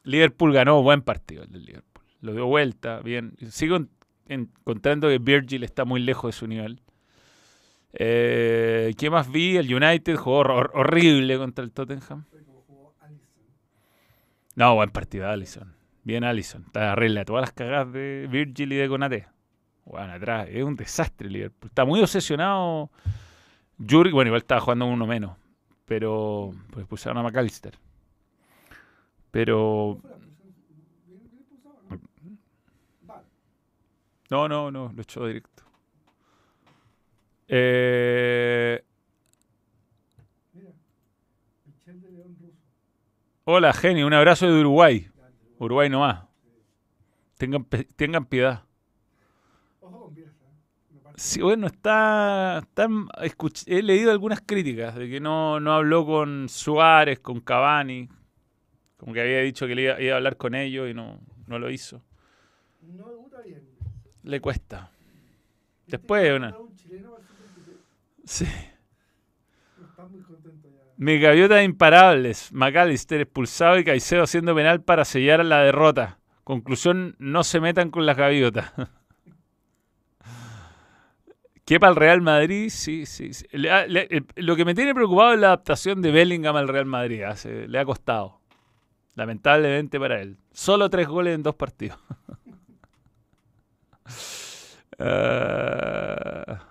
Liverpool ganó buen partido el del Liverpool. Lo dio vuelta, bien. Sigo en- encontrando que Virgil está muy lejos de su nivel. Eh, ¿Qué más vi? El United jugó hor- horrible contra el Tottenham. No, buen partido Allison. Bien Allison. Está arregla todas las cagadas de Virgil y de Conate. Bueno, atrás. Es un desastre Liverpool. Está muy obsesionado. Jurg, bueno, igual estaba jugando uno menos. Pero pues pusieron a McAllister. Pero Fuera, pusieron- bien- bien pulsado, ¿no? Vale. No, no, no, lo echó directo. Eh, hola, Geni. Un abrazo de Uruguay. Uruguay. Nomás. Tengan, tengan piedad. ¿eh? Sí, bueno, está, está he leído algunas críticas de que no, no habló con Suárez, con Cavani, como que había dicho que le iba, iba a hablar con ellos y no, no lo hizo. No debuta bien. Le cuesta. ¿Viste Después una- ganó un chileno para el sub-23? Sí. Mis gaviotas imparables. McAllister expulsado y Caicedo haciendo penal para sellar la derrota. Conclusión, no se metan con las gaviotas. ¿Qué para el Real Madrid? Sí, sí. sí. Le ha- le- el- lo que me tiene preocupado es la adaptación de Bellingham al Real Madrid. ah, le ha costado. Lamentablemente para él. Solo tres goles en dos partidos. Ah.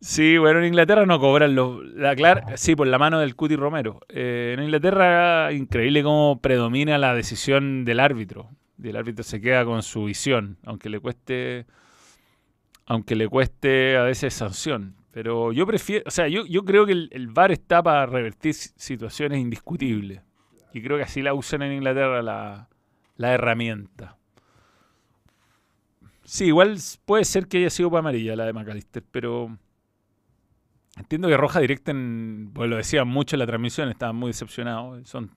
Sí, bueno, en Inglaterra no cobran los. La clara, sí, por la mano del Cuti Romero. Eh, en Inglaterra, increíble cómo predomina la decisión del árbitro. Y el árbitro se queda con su visión, aunque le cueste. Aunque le cueste a veces sanción. Pero yo prefiero. O sea, yo, creo que el, el VAR está para revertir si- situaciones indiscutibles. Y creo que así la usan en Inglaterra la, la herramienta. Sí, igual puede ser que haya sido para amarilla la de McAllister, pero entiendo que roja directa en. Pues lo decían mucho en la transmisión, estaban muy decepcionados. Son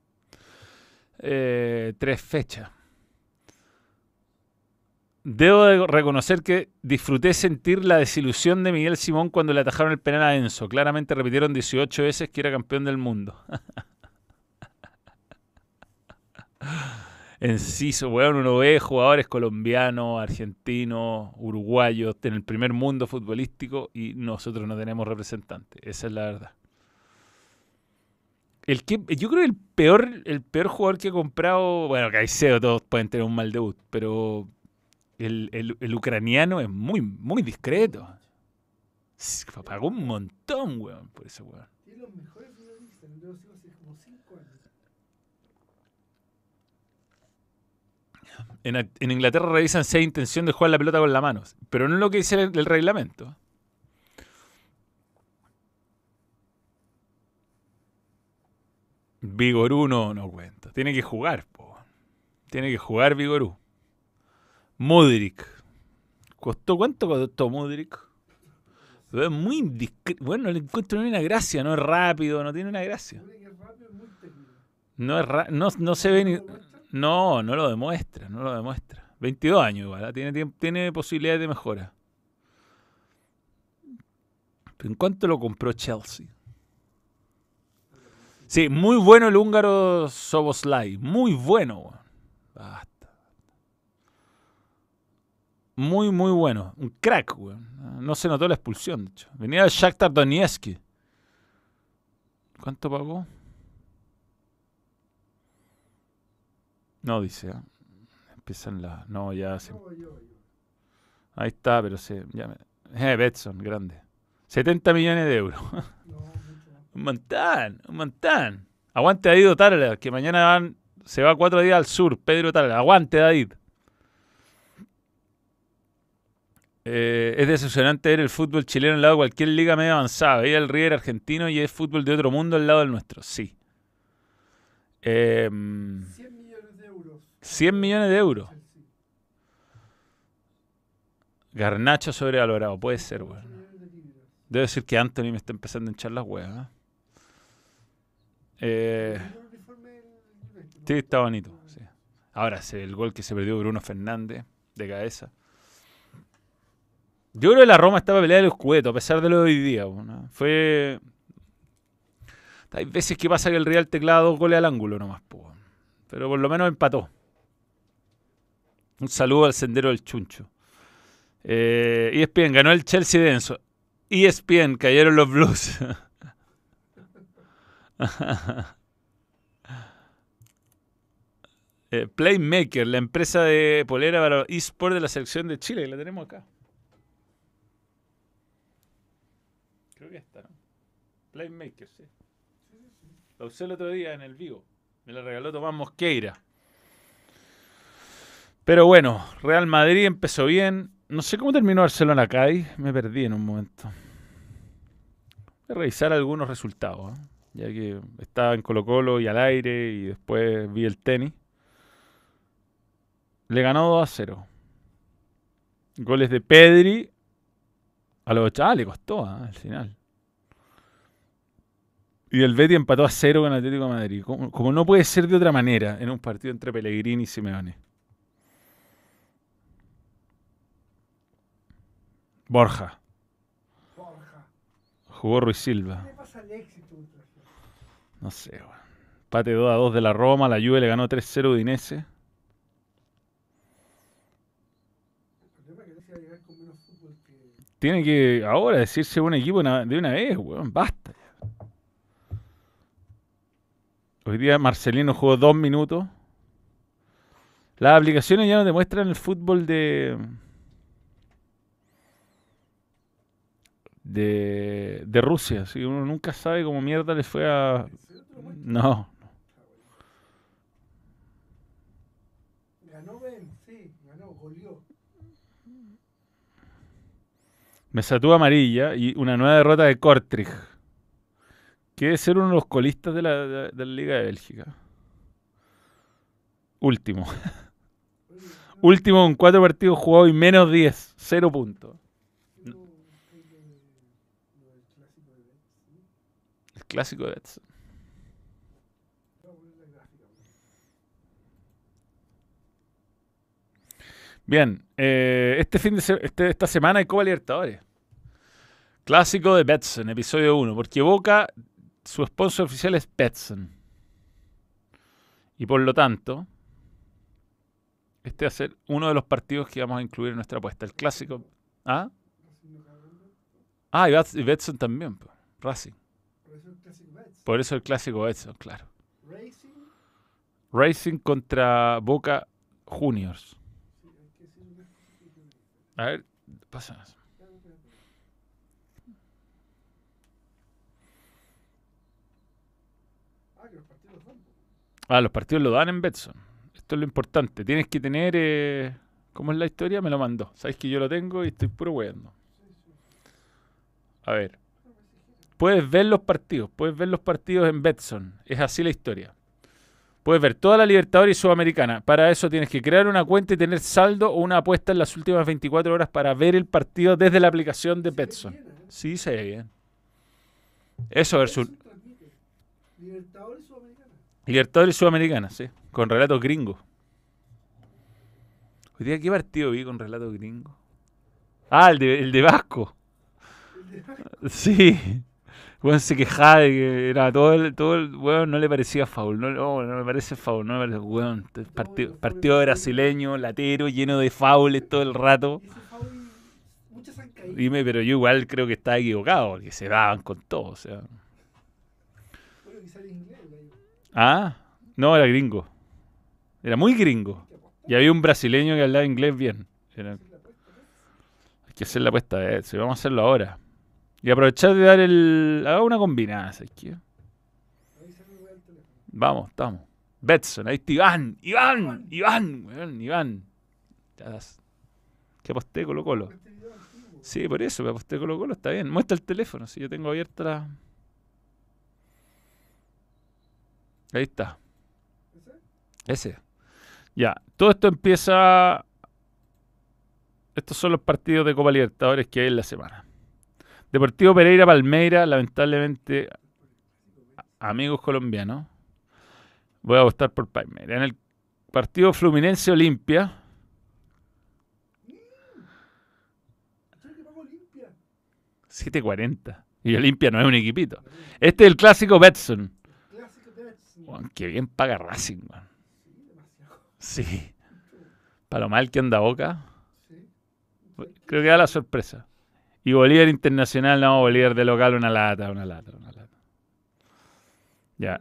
eh, tres fechas. Debo de reconocer que disfruté sentir la desilusión de Miguel Simón cuando le atajaron el penal a Enzo. Claramente repitieron 18 veces que era campeón del mundo. Enciso, weón, uno ve jugadores colombianos, argentinos, uruguayos en el primer mundo futbolístico y nosotros no tenemos representantes. Esa es la verdad. El que, yo creo que el peor, el peor jugador que he comprado, bueno, Caicedo, todos pueden tener un mal debut, pero el, el, el ucraniano es muy, muy discreto. Pagó un montón, weón, por ese weón. Tiene los mejores futbolistas, no los hace como 5 años. En, en Inglaterra revisan si hay intención de jugar la pelota con la mano, pero no es lo que dice el, el reglamento. Vigorú no, no cuenta. Tiene que jugar, po. Tiene que jugar Vigorú. Mudrik. ¿Costó cuánto costó Mudrik? Es muy discre- Bueno, no le encuentro ni una gracia. No es rápido, no tiene una gracia. No, es ra- no, no se ve ni. No, no lo demuestra, no lo demuestra. 22 años igual, ¿ah? tiene, tiemp- tiene posibilidades de mejora. ¿Pero en cuánto lo compró Chelsea? Sí, muy bueno el húngaro Soboslai. Muy bueno. Basta. Muy, muy bueno. Un crack, weón. No se notó la expulsión, de hecho. Venía del Shakhtar Donetsk. ¿Cuánto pagó? No dice. Empiezan las... No, ya. Ahí está, pero se... Ya. Eh, Betson, grande. 70 millones de euros. Un montón, un montón. Aguante David Otarla, que mañana van, se va cuatro días al sur. Pedro Otarla, aguante David. Eh, es decepcionante ver el fútbol chileno al lado de cualquier liga medio avanzada. Veía el River argentino y es fútbol de otro mundo al lado del nuestro. Sí. Eh, 100 millones de euros. 100 millones de euros. Chelsea. Garnacho sobrevalorado, puede ser, weón. 8 millones de libras. Debe decir que Anthony me está empezando a hinchar las weas. ¿eh? Eh, sí, está bonito. Ahora, el gol que se perdió Bruno Fernández de cabeza. Yo creo que la Roma estaba peleando el escudeto, a pesar de lo de hoy día. weón, Fue. Hay veces que pasa que el Real teclado dos goles al ángulo nomás, pero por lo menos empató. Un saludo al sendero del Chuncho. Eh, ESPN ganó el Chelsea denso. ESPN cayeron los Blues. Eh, Playmaker, la empresa de polera para eSport de la selección de Chile, la tenemos acá. Creo que esta, ¿no? Playmaker, sí. La usé el otro día en el vivo. Me la regaló Tomás Mosqueira. Pero bueno, Real Madrid empezó bien. No sé cómo terminó Barcelona ahí Me perdí en un momento. Voy a revisar algunos resultados. ¿eh? Ya que estaba en Colo Colo y al aire y después vi el tenis. Le ganó 2 a 0. Goles de Pedri. A los ah, le costó ah, al final. Y el Betty empató a 0 con Atlético de Madrid. Como, como no puede ser de otra manera en un partido entre Pellegrini y Simeone. Borja. Borja. Jugó Ruiz ¿Qué Silva. le pasa al éxito? No sé, weón. Pate 2 a 2 de la Roma. La Juve le ganó 3-0 a Udinese. El problema es que no se va a llegar con menos fútbol que. Tiene que ahora decirse un equipo de una vez, weón. Basta ya. Hoy día Marcelino jugó dos minutos. Las aplicaciones ya no te muestran el fútbol de. De, de Rusia. Así que uno nunca sabe cómo mierda le fue a. No. Ganó Ben, sí, ganó, goleó. Me satúa amarilla y una nueva derrota de Kortrijk. Que debe ser uno de los colistas de la, de- de la Liga de Bélgica. Último. Último con cuatro partidos jugados y menos 10. Cero puntos. quiero buscar lo de- lo del clásico de Betis, ¿sí? El clásico de Betson. Bien, eh, este fin de se- este- esta semana hay Copa Libertadores. Clásico de Betson, episodio 1. Porque Boca, su sponsor oficial es Betson. Y por lo tanto, este va a ser uno de los partidos que vamos a incluir en nuestra apuesta. El clásico. ¿Ah? Ah, y Betson también. Racing. Por eso el clásico Betson, claro. Racing, Racing contra Boca Juniors. A ver, pasa. Ah, los partidos. Ah, los partidos lo dan en Betson. Esto es lo importante. Tienes que tener. eh, ¿Cómo es la historia? Me lo mandó. Sabes que yo lo tengo y estoy puro weando. A ver. Puedes ver los partidos. Puedes ver los partidos en Betson. Es así la historia. Puedes ver toda la Libertadores y Sudamericana. Para eso tienes que crear una cuenta y tener saldo o una apuesta en las últimas 24 horas para ver el partido desde la aplicación de Betson. ¿eh? Sí, se ve bien. Eso versus. Libertadores Sudamericana. Libertadores y Sudamericana, sí. Con relatos gringos. Hoy día, ¿qué partido vi con relatos gringos? Ah, el de, el de Vasco. El de Sí. Weón se quejaba de que era todo el, todo el weón no le parecía foul. No, no, no me parece foul, no me parece weón. Partido, partido brasileño, latero, lleno de faules todo el rato. Dime, pero yo igual creo que estaba equivocado, porque se daban con todo, o sea. Ah, no, era gringo. Era muy gringo. Y había un brasileño que hablaba inglés bien. Era- hay que hacer la apuesta de eso. y Vamos a hacerlo ahora. Y aprovechar de dar el. Haga una combinada, ¿sabes qué? Ahí se me voy al teléfono. Vamos, estamos. Betson, ahí está Iván. Iván, Iván, weón, Iván. Ya das. Que aposté Colo Colo. Sí, por eso, me aposté Colo Colo, está bien. Muestra el teléfono, si yo tengo abierta la. Ahí está. ¿Ese? Ese. Ya, todo esto empieza. Estos son los partidos de Copa Libertadores que hay en la semana. Deportivo Pereira Palmeira, lamentablemente, amigos colombianos. Voy a apostar por Palmeira. En el partido Fluminense Olimpia, ¿Sabes que pago limpia? 7.40. Y Olimpia no es un equipito. Este es el clásico Betson. Qué bien paga Racing. Sí. Para lo mal que anda Boca. Creo que da la sorpresa. Y Bolívar Internacional, no, Bolívar de local, una lata, una lata, una lata. Ya,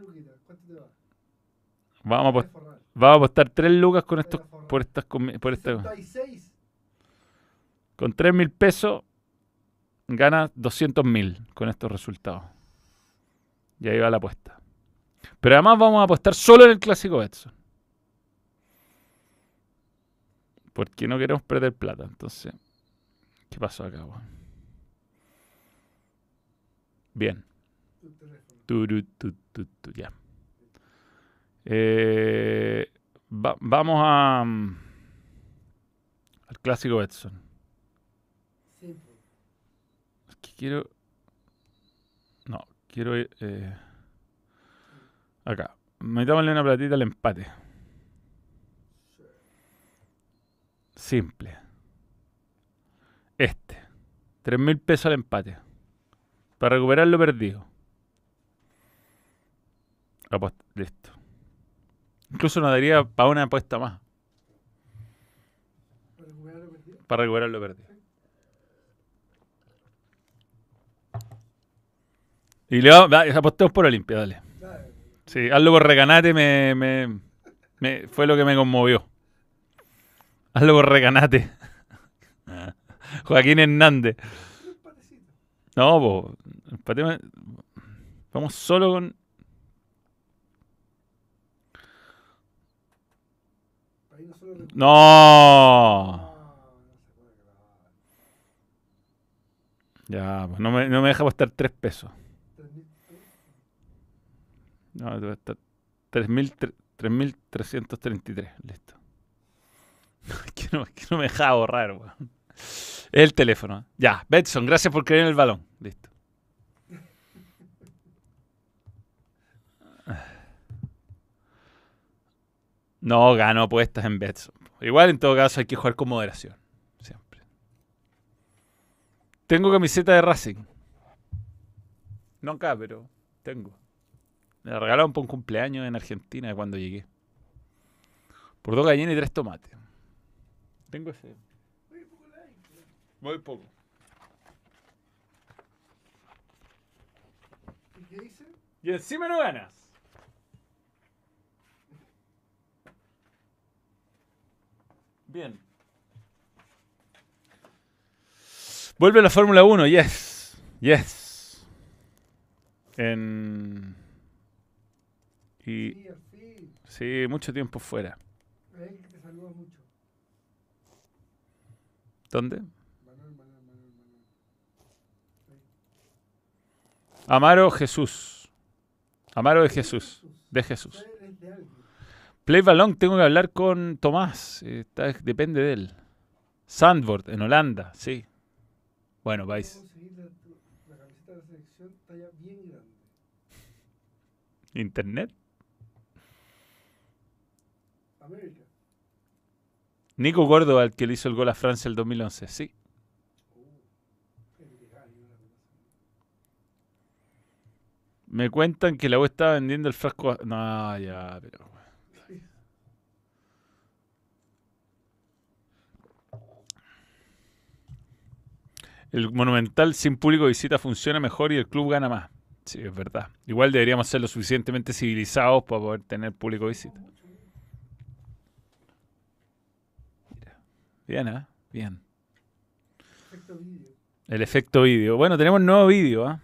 vamos a, forrar. vamos a apostar tres lucas con estos, por estas, por esta, 66. con tres mil pesos ganas 200 mil con estos resultados. Y ahí va la apuesta. Pero además vamos a apostar solo en el clásico Betson. Porque no queremos perder plata. Entonces, ¿qué pasó acá? weón? Bien. Tu tu, tu, tu, ya. Eh, va- vamos a mm, al clásico Betson. Simple. Es que quiero. No, quiero ir. eh, acá. Metámosle una platita al empate. Simple. Este. Tres mil pesos al empate. Para recuperar lo perdido. Aposta- listo. Incluso nos daría para una apuesta más. Para recuperar lo perdido. Y le vamos- va, apostemos por Olimpia, dale. Dale. Sí, hazlo por reganate me, me, me- fue lo que me conmovió. Hazlo por reganate. Joaquín Hernández. No, po, empatemos- Vamos solo con. No. Ya, pues no me, no me deja apostar tres pesos. Tres mil pesos. No, a estar- tres mil tre- 3333, listo. que, no, que no me dejaba borrar, weón. El teléfono. Ya, Betson, gracias por creer en el balón. Listo. No gano apuestas en Betson. Igual en todo caso hay que jugar con moderación. Siempre. Tengo camiseta de Racing. No acá, pero tengo. Me la regalaron por un cumpleaños en Argentina cuando llegué. Por dos gallinas y tres tomates. Tengo ese. Muy poco. ¿Y qué dice? Y encima no ganas. Bien. Vuelve la Fórmula 1, yes. Yes. En... Y Sí, mucho tiempo fuera. Que te saluda mucho. ¿Dónde? Manuel, Manuel, Manuel, Manuel. Amaro Jesús. Amaro de Jesús. De Jesús. Play Balón, tengo que hablar con Tomás. está- depende de él. Sandvoort, en Holanda, sí. Bueno, vais. ¿Internet? América. Nico Córdoba, el que le hizo el gol a Francia el 2011, sí. Uh, es legal, y una cosa. Me cuentan que la U estaba vendiendo el frasco. a- No, ya, pero. El Monumental sin público de visita funciona mejor y el club gana más. Sí, es verdad. Igual deberíamos ser lo suficientemente civilizados para poder tener público de visita. Bien, ¿eh? Bien. El efecto vídeo. Bueno, tenemos nuevo vídeo, ¿ah?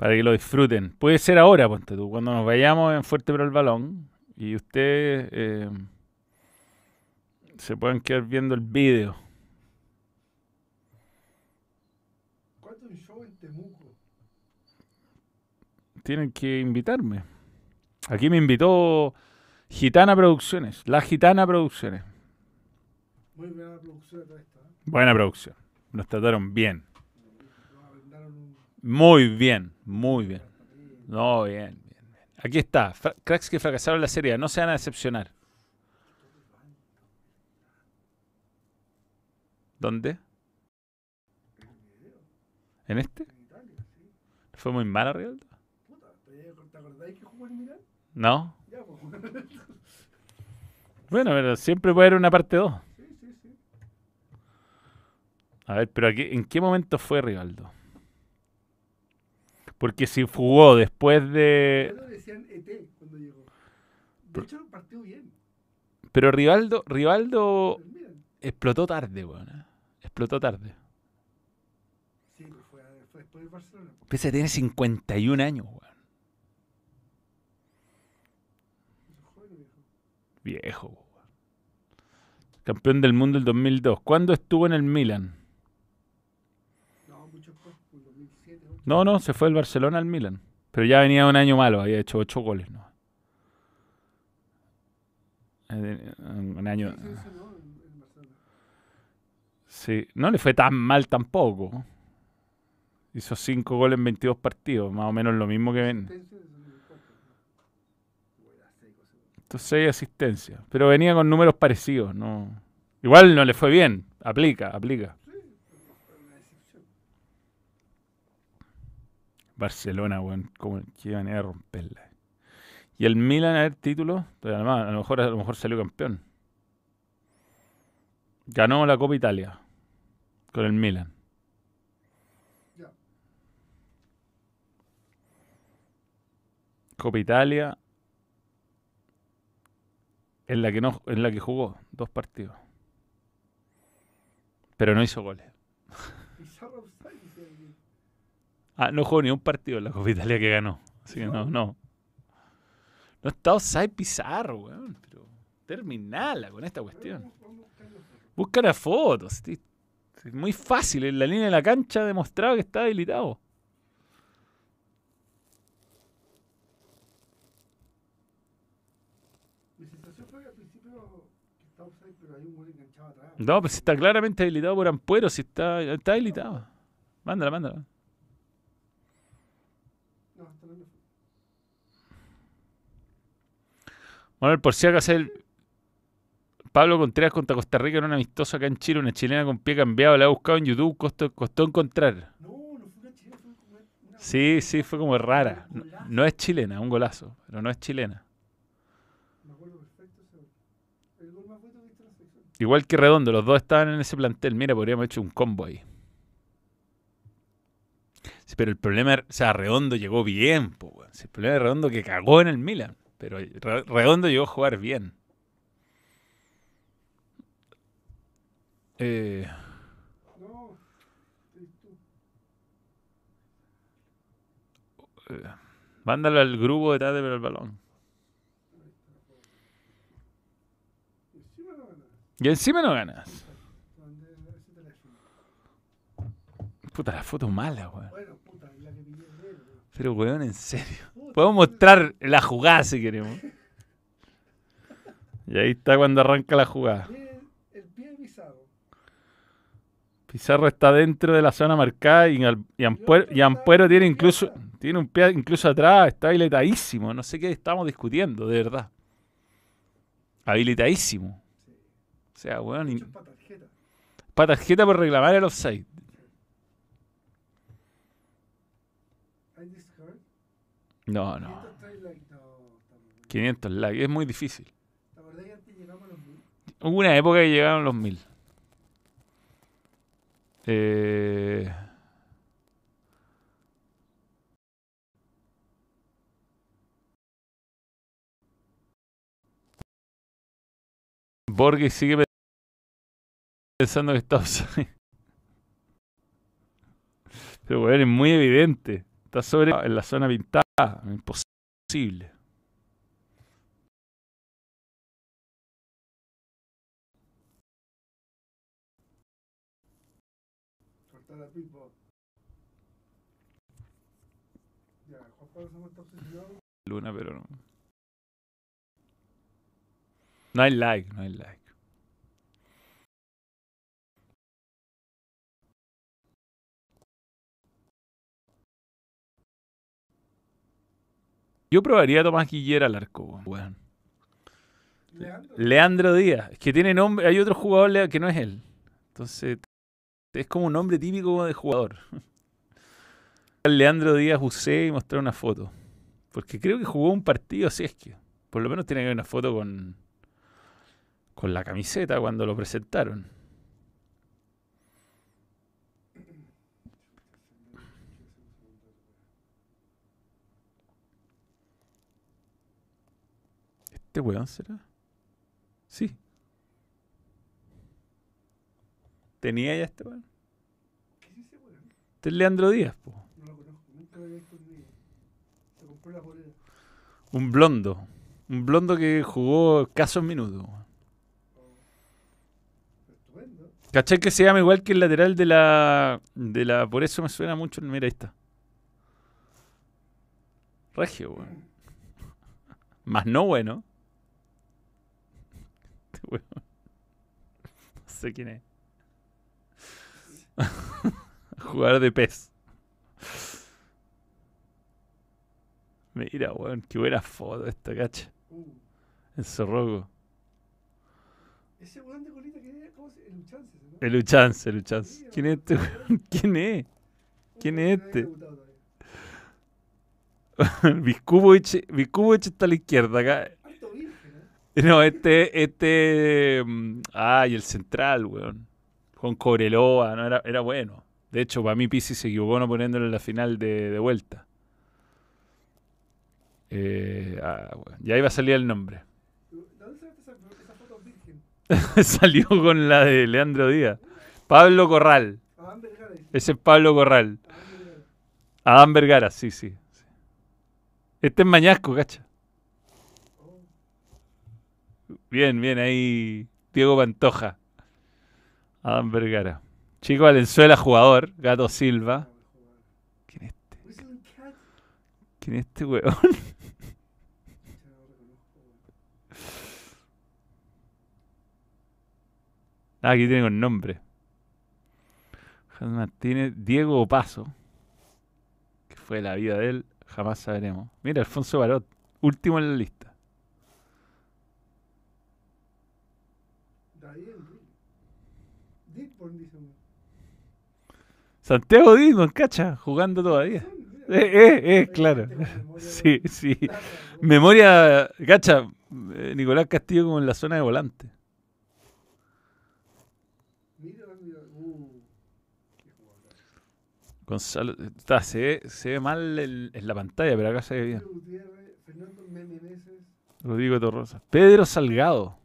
Para que lo disfruten. Puede ser ahora, ponte tú, cuando nos vayamos en Fuerte pero el Balón y ustedes eh, se puedan quedar viendo el vídeo. ¿Cuánto un show en Temuco? Tienen que invitarme. Aquí me invitó Gitana Producciones, la Gitana Producciones. Muy buena producción. ¿eh? Buena producción. Nos trataron bien. Muy bien, muy bien. No, bien, bien. Aquí está. Fra- cracks que fracasaron en la serie. No se van a decepcionar. ¿Dónde? ¿En este? En. ¿Fue muy mala, Rivaldo? ¿te acordáis que jugó el Milán? No. Bueno, pero siempre puede haber una parte 2. sí, sí, sí. A ver, pero aquí, ¿en qué momento fue Rivaldo? Porque si jugó después de... Decían ET cuando llegó. De Pero- hecho, partió bien. Pero Rivaldo, Rivaldo explotó tarde, weón. ¿eh? Explotó tarde. Sí, pues fue, fue después del Barcelona. Pese a tener 51 años, weón. Viejo. Viejo, weón. Campeón del mundo el 2002. ¿Cuándo estuvo en el Milan? No, mucho después, por 2007, 2008. No, no, se fue del Barcelona al Milan. Pero ya venía un año malo, había hecho 8 goles, ¿no? Eh, Un año... Sí, no, le fue tan mal tampoco. Hizo 5 goles en 22 partidos, más o menos lo mismo que ven. Asistencia de 2004, ¿no? Buena, seco, ese weón. Entonces 6 asistencias. Pero venía con números parecidos, ¿no? Igual no le fue bien. Aplica, aplica. Sí, fue una decepción. Barcelona, weón. Como qué manera de romperla. Y el Milan, a ver, título. Además, a lo mejor, a lo mejor salió campeón. Ganó la Copa Italia. Con el Milan. Ya. Copa Italia. En la que no, en la que jugó dos partidos. Pero no hizo goles. Ah, no jugó ni un partido en la Copa Italia que ganó. Así que no, no. No está Osai Pizarro, weón. Pero terminala con esta cuestión. Busca la foto. Sí, sí, muy fácil. En la línea de la cancha demostraba que está habilitado. No, pero si está claramente habilitado por Ampuero, si está, está habilitado. Mándala, mándala. Bueno, por si acaso el Pablo Contreras contra Costa Rica en un amistoso acá en Chile, una chilena con pie cambiado, la he buscado en YouTube, costó, costó encontrar. No, no fue una chilena, fue como una. Sí, sí, fue como rara. No, no es chilena, un golazo, pero no es chilena. Igual que Redondo, los dos estaban en ese plantel. Mira, podríamos hecho un combo ahí. Sí, pero el problema, o sea, Redondo llegó bien, po, el problema de Redondo que cagó en el Milan, pero Re- Redondo llegó a jugar bien. Eh, tú. mándalo al grupo de Tate pero el balón. Y encima no ganas. Puta, la foto mala, weón. Pero, weón, en serio. Podemos mostrar la jugada si queremos. Y ahí está cuando arranca la jugada. El pie pisado. Pizarro está dentro de la zona marcada y, al- y Ampuero, y Ampuero tiene incluso tiene un pie incluso atrás, está habilitadísimo. No sé qué estamos discutiendo, de verdad. Habilitadísimo. O sea, weón, es para tarjeta. para tarjeta por reclamar el offside. ¿Hay discard? No, no. 503 likes. No, estamos bien. 500 likes, es muy difícil. ¿Te acordás que antes llegamos a los mil? Hubo una época que llegaron los mil. Eh... Borges sigue pe- pensando que está. Pero bueno, es muy evidente. Está sobre en la zona pintada. Imposible. Cortar la pipo. Ya, Juan Pablo Sama está obsesionado. Luna, pero no. No hay like, no hay like. Yo probaría a Tomás Guillera al arco, weón. Leandro. Leandro Díaz, es que tiene nombre, hay otro jugador que no es él. Entonces, es como un nombre típico de jugador. Leandro Díaz usé y mostrar una foto. Porque creo que jugó un partido, así es que. Por lo menos tiene que haber una foto con. con la camiseta cuando lo presentaron. ¿Este weón será? Sí. ¿Tenía ya este weón? ¿Qué es ese weón? Este es Leandro Díaz, po. No lo conozco, nunca lo había visto en mi vida. Se compró la polera. Un blondo. Un blondo que jugó escasos minutos. weón. ¿Cachai que se llama igual que el lateral de la. de la. Por eso me suena mucho. Mira, ahí está. Regio, weón. Más no bueno. Weón. No sé quién es. Jugador de pez. Mira, weón, qué buena foto esta, cacha. Uh, En Zorroco. ese weón de colita que es, ¿cómo se El Uchance, ¿no? El Uchance, el Uchance. ¿Quién es este weón? ¿Quién es? ¿quién es este? Viskubovic está a la izquierda acá. No, este, este. mm, Ay, el central, weón. Con Cobreloa, no era, bueno. De hecho, para mí Pisi se equivocó no poniéndolo en la final de, vuelta. Eh, ah, bueno, Ya iba a salir el nombre. ¿De dónde esa, esa foto virgen? Salió con la de Leandro Díaz. Pablo Corral. Ese es Pablo Corral. Adán Vergara. Adán Vergara, sí, sí. sí. Este es Mañasco, cacha. Oh, Bien, bien, ahí Diego Pantoja. Adán Vergara. Chico Valenzuela, jugador. Gato Silva. ¿Quién es este? ¿Quién es este weón? Ya no lo reconozco, weón. 503 Ah, aquí tiene un nombre. Hans Martínez, Diego Opaso. Que fue la vida de él, jamás sabremos. Mira, Alfonso Barot, último en la lista. David Enrique. Deepborn dice uno. Santiago Disman, cacha, jugando todavía. Eh, eh, eh, claro. Sí, sí. Memoria, cacha, eh, Nicolás Castillo como en la zona de volante. Gonzalo, está, se, ve, se ve mal en la pantalla, pero acá se ve bien. Rodrigo Torrosa. Pedro Salgado.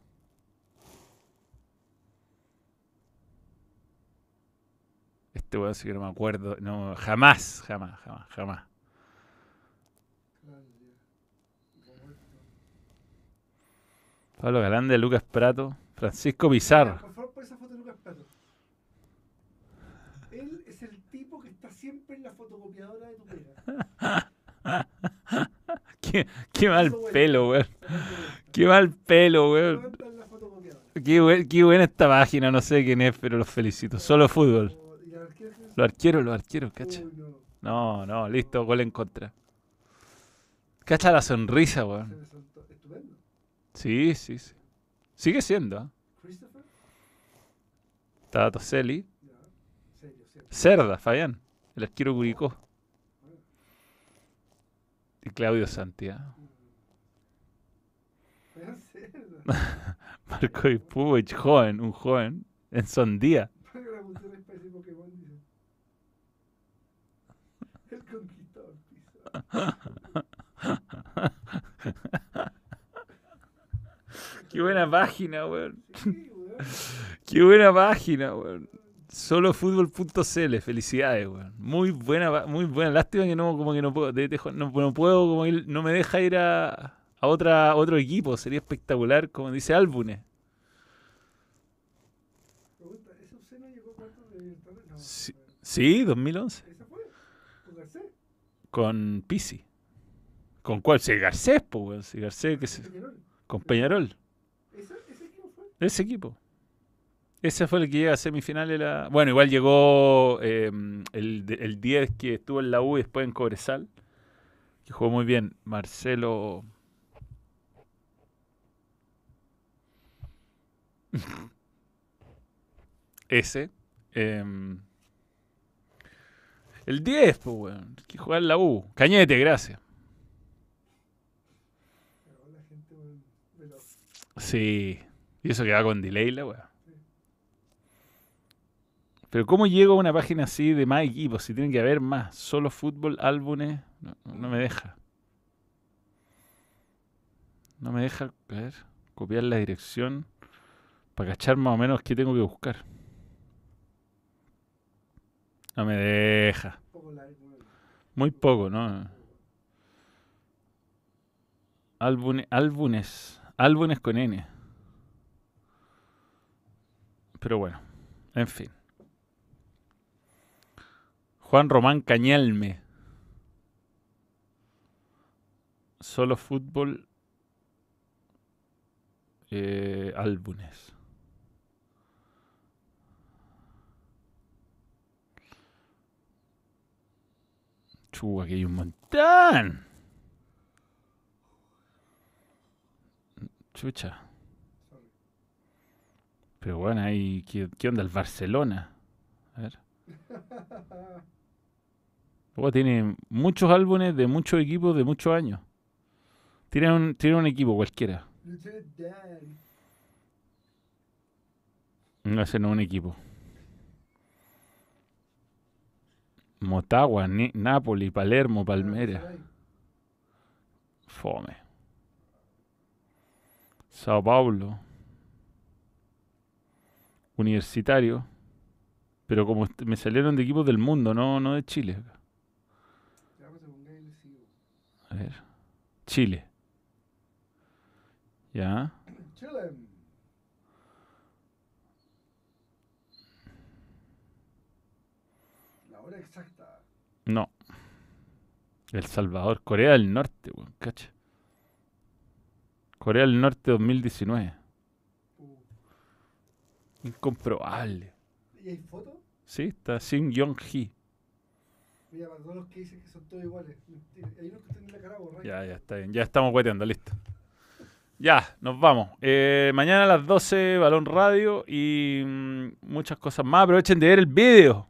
Este weón sí que no me acuerdo. No, jamás, jamás, jamás, jamás. Pablo Galande, Lucas Prato, Francisco Pizarro. Por favor, pon esa foto de Lucas Prato. Él es el tipo que está siempre en la fotocopiadora de tu pega. Qué, qué mal pelo, weón. Qué mal pelo, weón. Buen- qué buena esta página, no sé quién es, pero los felicito. Solo fútbol. O- y al arquero, ¿quién es? Los arqueros, los arqueros, cacha. No. No, listo, gol en contra. Cacha la sonrisa, weón. Sí, sí, sí. Sigue siendo, ¿ah? Christopher. Está Toselli. Cerda, Fabián. El arquero Curicó. Y Claudio Santiago. Cerda. Marco Ipuich, joven, un joven. En Sondía. Qué buena página, weón. Qué buena página, weón. Solofutbol.cl, felicidades, weón. Muy buena, muy buena. Lástima que no, como que no puedo, no, puedo, como ir, no me deja ir a, a otra, otro equipo. Sería espectacular, como dice Álbumes. Sí, 2011. Con Pisi. ¿Con cuál? Sí, Garcés, pues, weón. Sí, Garcés, que se- Peñarol. con Peñarol. ¿Esa, ¿Ese equipo fue? Ese equipo. Ese fue el que llega a semifinales. La... Bueno, igual llegó eh, el, el 10 que estuvo en la U y después en Cobresal. Que jugó muy bien. Marcelo. Ese. em, el 10, pues, weón. Que juega en la U. Cañete, gracias. Weón. Sí. Y eso que va con delay la weá. Pero ¿cómo llego a una página así de más equipos? Si tiene que haber más. Solo fútbol, álbumes. No, no me deja. No me deja, a ver, copiar la dirección para cachar más o menos qué tengo que buscar. No me deja. Muy poco, ¿no? Álbumes, álbumes, álbumes con N. Pero bueno, en fin. Juan Román Cañalme. Solo fútbol. Eh, álbumes. Chu, aquí hay un montón. Chucha. Pero bueno, ahí, ¿qué, qué onda el Barcelona? A ver. Luego tiene muchos álbumes de muchos equipos de muchos años. Tiene un, tiene un equipo cualquiera. No, ese no es un equipo. Motagua, Ni- Napoli, Palermo, Palmeiras. Galatasaray. Fome. Sao Paulo. Universitario. Pero como me salieron de equipos del mundo, no, no de Chile. Pues. A ver. Chile. Ya. Chile. No. El Salvador. Corea del Norte, weón. Cacha. Corea del Norte 2019. Uh, Incomprobable. ¿Y hay fotos? Sí, está Sim Yong Hee. Mira, para todos los que dicen que son todos iguales. Hay unos que tienen la cara borrada. Ya, ya está bien. Ya estamos cueteando, listo. Ya, nos vamos. Eh, mañana a las 12, Balón Radio y mm, muchas cosas más. Aprovechen de ver el video.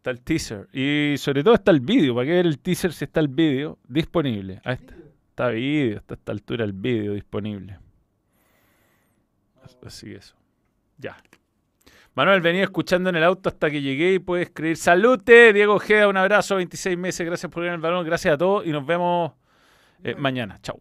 Está el teaser. Y sobre todo está el video. ¿Para qué ver el teaser si está el video disponible? Ahí está. Vídeo. Está video, está a esta altura el video disponible. Así eso. Ya. Manuel, venía escuchando en el auto hasta que llegué y puedes escribir Salute, Diego Ojeda, un abrazo, 26 meses, gracias por ir el balón, gracias a todos y nos vemos eh, mañana. Chau.